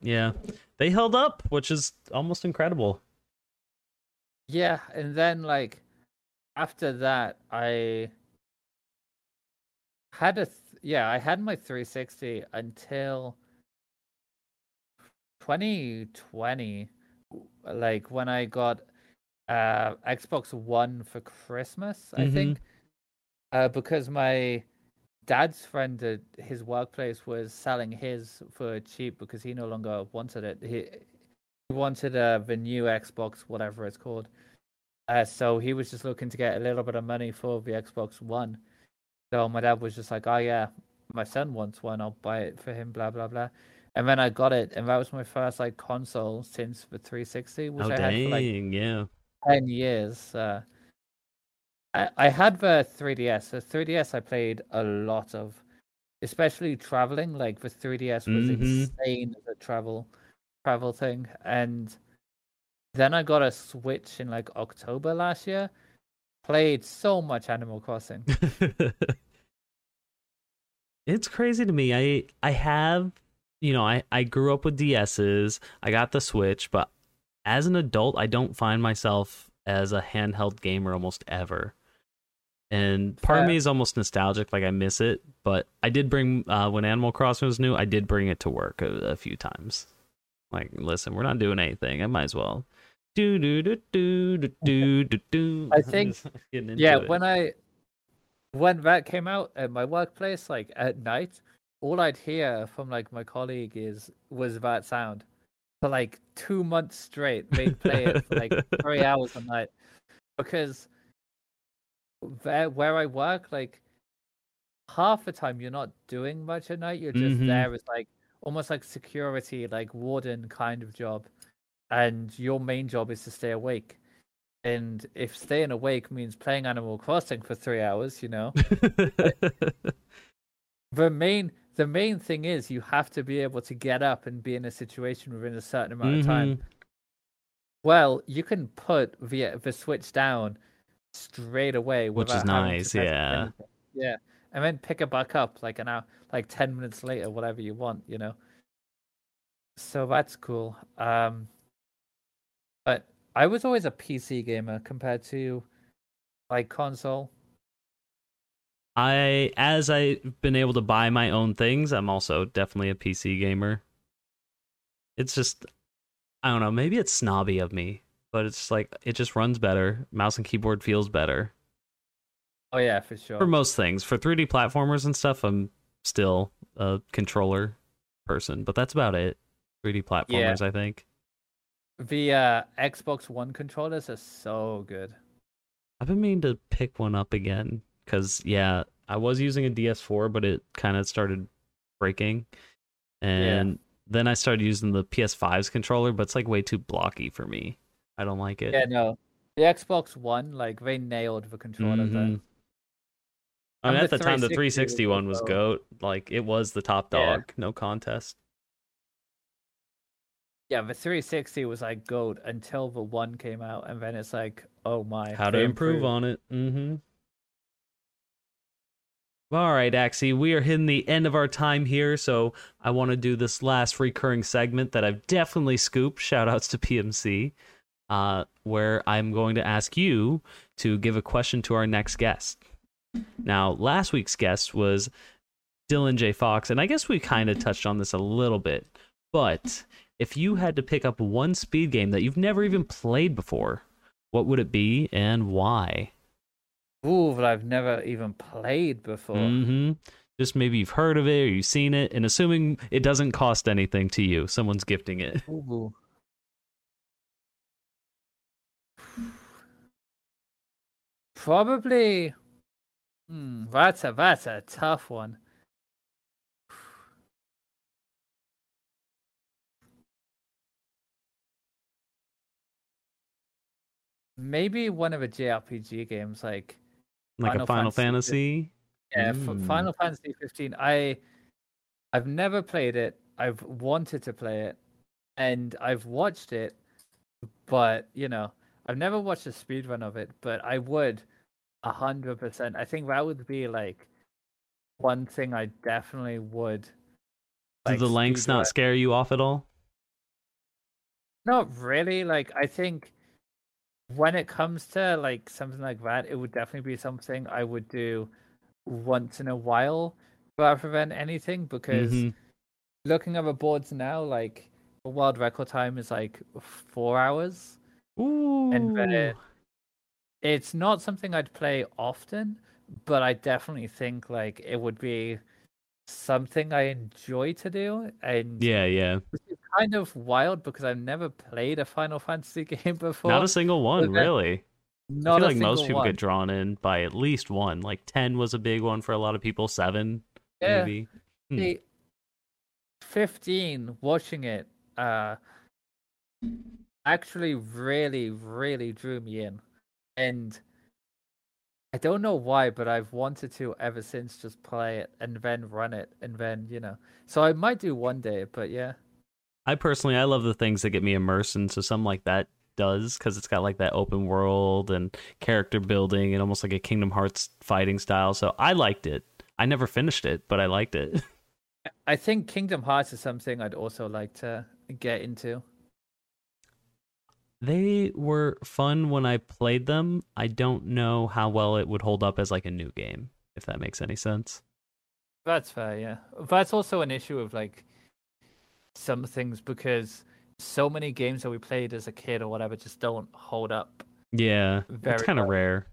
Speaker 1: Yeah, they held up, which is almost incredible.
Speaker 2: Yeah, and then like after that I had a th- yeah, I had my 360 until 2020 like when I got uh Xbox One for Christmas, I
Speaker 1: Mhm.
Speaker 2: think. Uh because my dad's friend at his workplace was selling his for cheap because he no longer wanted it. He he wanted uh, the new Xbox, whatever it's called. Uh, so he was just looking to get a little bit of money for the Xbox One. So my dad was just like, "Oh yeah, my son wants one. I'll buy it for him." Blah blah blah. And then I got it, and that was my first like console since the 360, which
Speaker 1: oh
Speaker 2: I had for like
Speaker 1: yeah.
Speaker 2: 10 years. Uh, I, I had the 3DS. The 3DS I played a lot of, especially traveling. Like the 3DS was
Speaker 1: Mhm.
Speaker 2: insane as a travel travel thing. And then I got a Switch in like October last year. Played so much Animal Crossing.
Speaker 1: it's crazy to me. I I have, you know, I I grew up with DSs. I got the Switch, but as an adult, I don't find myself as a handheld gamer almost ever. And part of me is almost nostalgic, like I miss it. But I did bring uh, when Animal Crossing was new, I did bring it to work a, a few times. Like, listen, we're not doing anything. I might as well. Do do do do do do do do.
Speaker 2: I think-
Speaker 1: Just getting into
Speaker 2: yeah,
Speaker 1: it.
Speaker 2: when I when that came out at my workplace, like at night, all I'd hear from like my colleague is was that sound for like two months straight. They'd play it for like three hours a night because there where I work, like half the time you're not doing much at night. You're just
Speaker 1: Mhm.
Speaker 2: there as like almost like security, like warden kind of job, and your main job is to stay awake. And if staying awake means playing Animal Crossing for three hours, you know, the main the main thing is you have to be able to get up and be in a situation within a certain amount of time.
Speaker 1: Mhm.
Speaker 2: Well, you can put the the switch down straight away,
Speaker 1: Which is
Speaker 2: without having to
Speaker 1: nice, yeah.
Speaker 2: anything. yeah, and then pick it back up like an hour, like ten minutes later, whatever you want, you know. So that's cool. Um, but I was always a PC gamer compared to like console.
Speaker 1: I as I've been able to buy my own things, I'm also definitely a PC gamer. It's just I don't know, maybe it's snobby of me, but it's like it just runs better. Mouse and keyboard feels better.
Speaker 2: Oh yeah, for sure.
Speaker 1: For most things. For 3D platformers and stuff, I'm still a controller person, but that's about it. 3D platformers, I think.
Speaker 2: The uh, Xbox One controllers are so good.
Speaker 1: I've been meaning to pick one up again because yeah, I was using a DS4, but it kind of started breaking, and then I started using the PS5's controller, but it's like way too blocky for me. I don't like it.
Speaker 2: Yeah, no. The Xbox One, like they nailed the controllers. there.
Speaker 1: Mhm. I mean, at
Speaker 2: the
Speaker 1: the time, the
Speaker 2: 360
Speaker 1: 360
Speaker 2: was
Speaker 1: one was goat. Like it was the top
Speaker 2: Yeah.
Speaker 1: dog, no contest.
Speaker 2: Yeah, the 360 was like gold until the one came out, and then it's like, oh my.
Speaker 1: How to
Speaker 2: they
Speaker 1: improve on it. Mm-hmm. All right, Axie, we are hitting the end of our time here, so I want to do this last recurring segment that I've definitely scooped. Shout outs to PMC, uh, where I'm going to ask you to give a question to our next guest. Now, last week's guest was Dylan J. Fox, and I guess we kind of touched on this a little bit, but if you had to pick up one speed game that you've never even played before, what would it be and why?
Speaker 2: cool that I've never even played before.
Speaker 1: Mm-hmm. Just maybe you've heard of it or you've seen it, and assuming it doesn't cost anything to you, someone's gifting it.
Speaker 2: Ooh. Probably. Hmm, that's a that's a tough one. Maybe one of the JRPG games like
Speaker 1: like
Speaker 2: Final
Speaker 1: a Final
Speaker 2: Fantasy
Speaker 1: Fantasy.
Speaker 2: yeah,
Speaker 1: Mm.
Speaker 2: Final Fantasy 15. I I've never played it. I've wanted to play it, and I've watched it, but you know, I've never watched a speedrun of it. But I would, a hundred percent. I think that would be like one thing I definitely would.
Speaker 1: Do the lengths not scare you off at all?
Speaker 2: Not really. Like I think when it comes to like something like that, it would definitely be something I would do once in a while rather than anything because
Speaker 1: Mhm.
Speaker 2: looking at the boards now, like the world record time is like four hours.
Speaker 1: Ooh.
Speaker 2: And then It's not something I'd play often, but I definitely think like it would be something I enjoy to do. And
Speaker 1: yeah, yeah.
Speaker 2: Kind of wild because I've never played a Final Fantasy game before.
Speaker 1: Not a single one, really.
Speaker 2: Not
Speaker 1: I feel like most people
Speaker 2: one.
Speaker 1: get drawn in by at least one. Like ten was a big one for a lot of people. Seven,
Speaker 2: Yeah.
Speaker 1: maybe. Hmm.
Speaker 2: See, 15 watching it uh actually really really drew me in and i don't know why but i've wanted to ever since just play it and then run it and then you know so i might do one day but yeah
Speaker 1: I personally, I love the things that get me immersed, and so something like that does because it's got like that open world and character building and almost like a Kingdom Hearts fighting style. So I liked it. I never finished it, but I liked it.
Speaker 2: i think kingdom hearts is something i'd also like to get into
Speaker 1: They were fun when I played them. I don't know how well it would hold up as like a new game, if that makes any sense.
Speaker 2: That's fair, yeah. That's also an issue of like some things because so many games that we played as a kid or whatever just don't hold up.
Speaker 1: Yeah, it's kind of rare.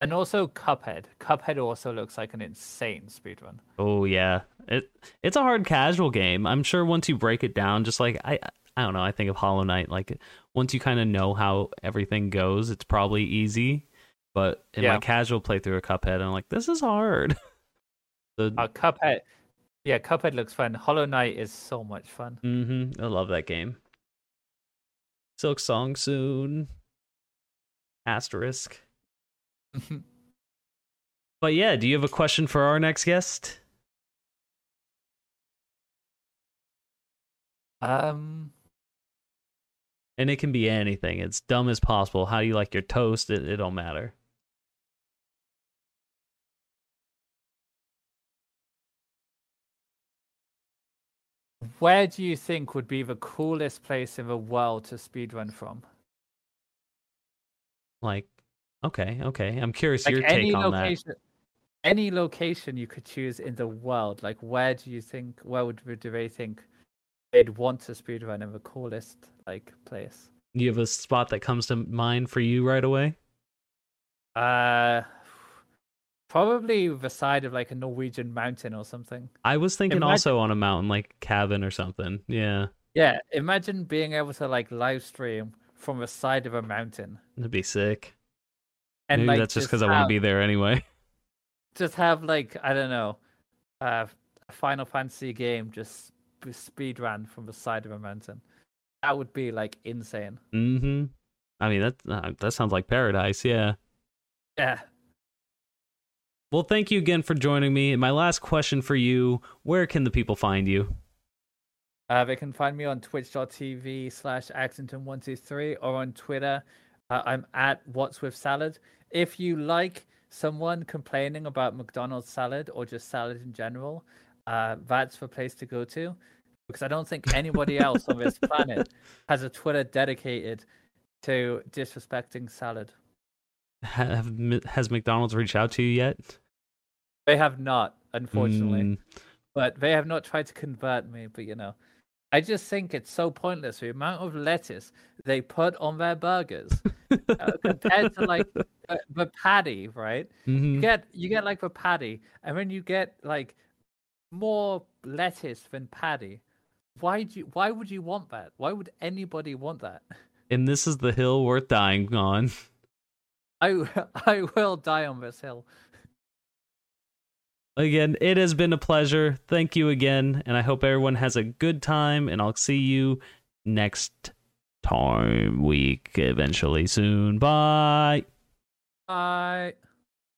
Speaker 2: And also Cuphead. Cuphead also looks like an insane speedrun.
Speaker 1: Oh yeah, it it's a hard casual game. I'm sure once you break it down, just like I I don't know, I think of Hollow Knight. Like once you kind of know how everything goes, it's probably easy. But in my casual playthrough of Cuphead, I'm like, this is hard. the,
Speaker 2: Uh, Cuphead, yeah, Cuphead looks fun. Hollow Knight is so much fun.
Speaker 1: hmm I love that game. Silksong soon. Asterisk. But yeah, do you have a question for our next guest?
Speaker 2: um,
Speaker 1: And it can be anything. It's dumb as possible. How do you like your toast, it, it don't matter.
Speaker 2: Where do you think would be the coolest place in the world to speedrun from?
Speaker 1: Like, okay, okay. I'm curious
Speaker 2: Like
Speaker 1: your
Speaker 2: any
Speaker 1: take on
Speaker 2: location, any location you could choose in the world. Like, where do you think? Where would do they think they'd want to speedrun in the coolest like place?
Speaker 1: You have a spot that comes to mind for you right away?
Speaker 2: Uh, probably the side of like a Norwegian mountain or something.
Speaker 1: I was thinking
Speaker 2: Imagine-
Speaker 1: also on a mountain, like cabin or something. Yeah,
Speaker 2: Yeah, imagine being able to like live stream from the side of a mountain,
Speaker 1: that'd be sick.
Speaker 2: and
Speaker 1: Maybe
Speaker 2: like
Speaker 1: that's just because I want to be there anyway.
Speaker 2: just have like I don't know, uh, a Final Fantasy game just speed ran from the side of a mountain. That would be like insane.
Speaker 1: Mm-hmm. I mean that uh, that sounds like paradise. Yeah.
Speaker 2: Yeah.
Speaker 1: Well, thank you again for joining me. And my last question for you: Where can the people find you?
Speaker 2: Uh, they can find me on twitch.tv slash Axington123 or on Twitter. Uh, I'm at What's With Salad. If you like someone complaining about McDonald's salad or just salad in general, uh, that's the place to go to. Because I don't think anybody else on this planet has a Twitter dedicated to disrespecting salad.
Speaker 1: Have, has McDonald's reached out to you yet?
Speaker 2: They have not, unfortunately.
Speaker 1: Mm,
Speaker 2: but they have not tried to convert me. But you know, I just think it's so pointless the amount of lettuce they put on their burgers uh, compared to like uh, the patty, right? You
Speaker 1: mhm.
Speaker 2: get you get like the patty, and then you get like more lettuce than patty. Why do you? Why would you want that? Why would anybody want that?
Speaker 1: And this is the hill worth dying on.
Speaker 2: I I will die on this hill.
Speaker 1: Again, it has been a pleasure. Thank you again, and I hope everyone has a good time. And I'll see you next time week eventually soon. Bye.
Speaker 2: Bye.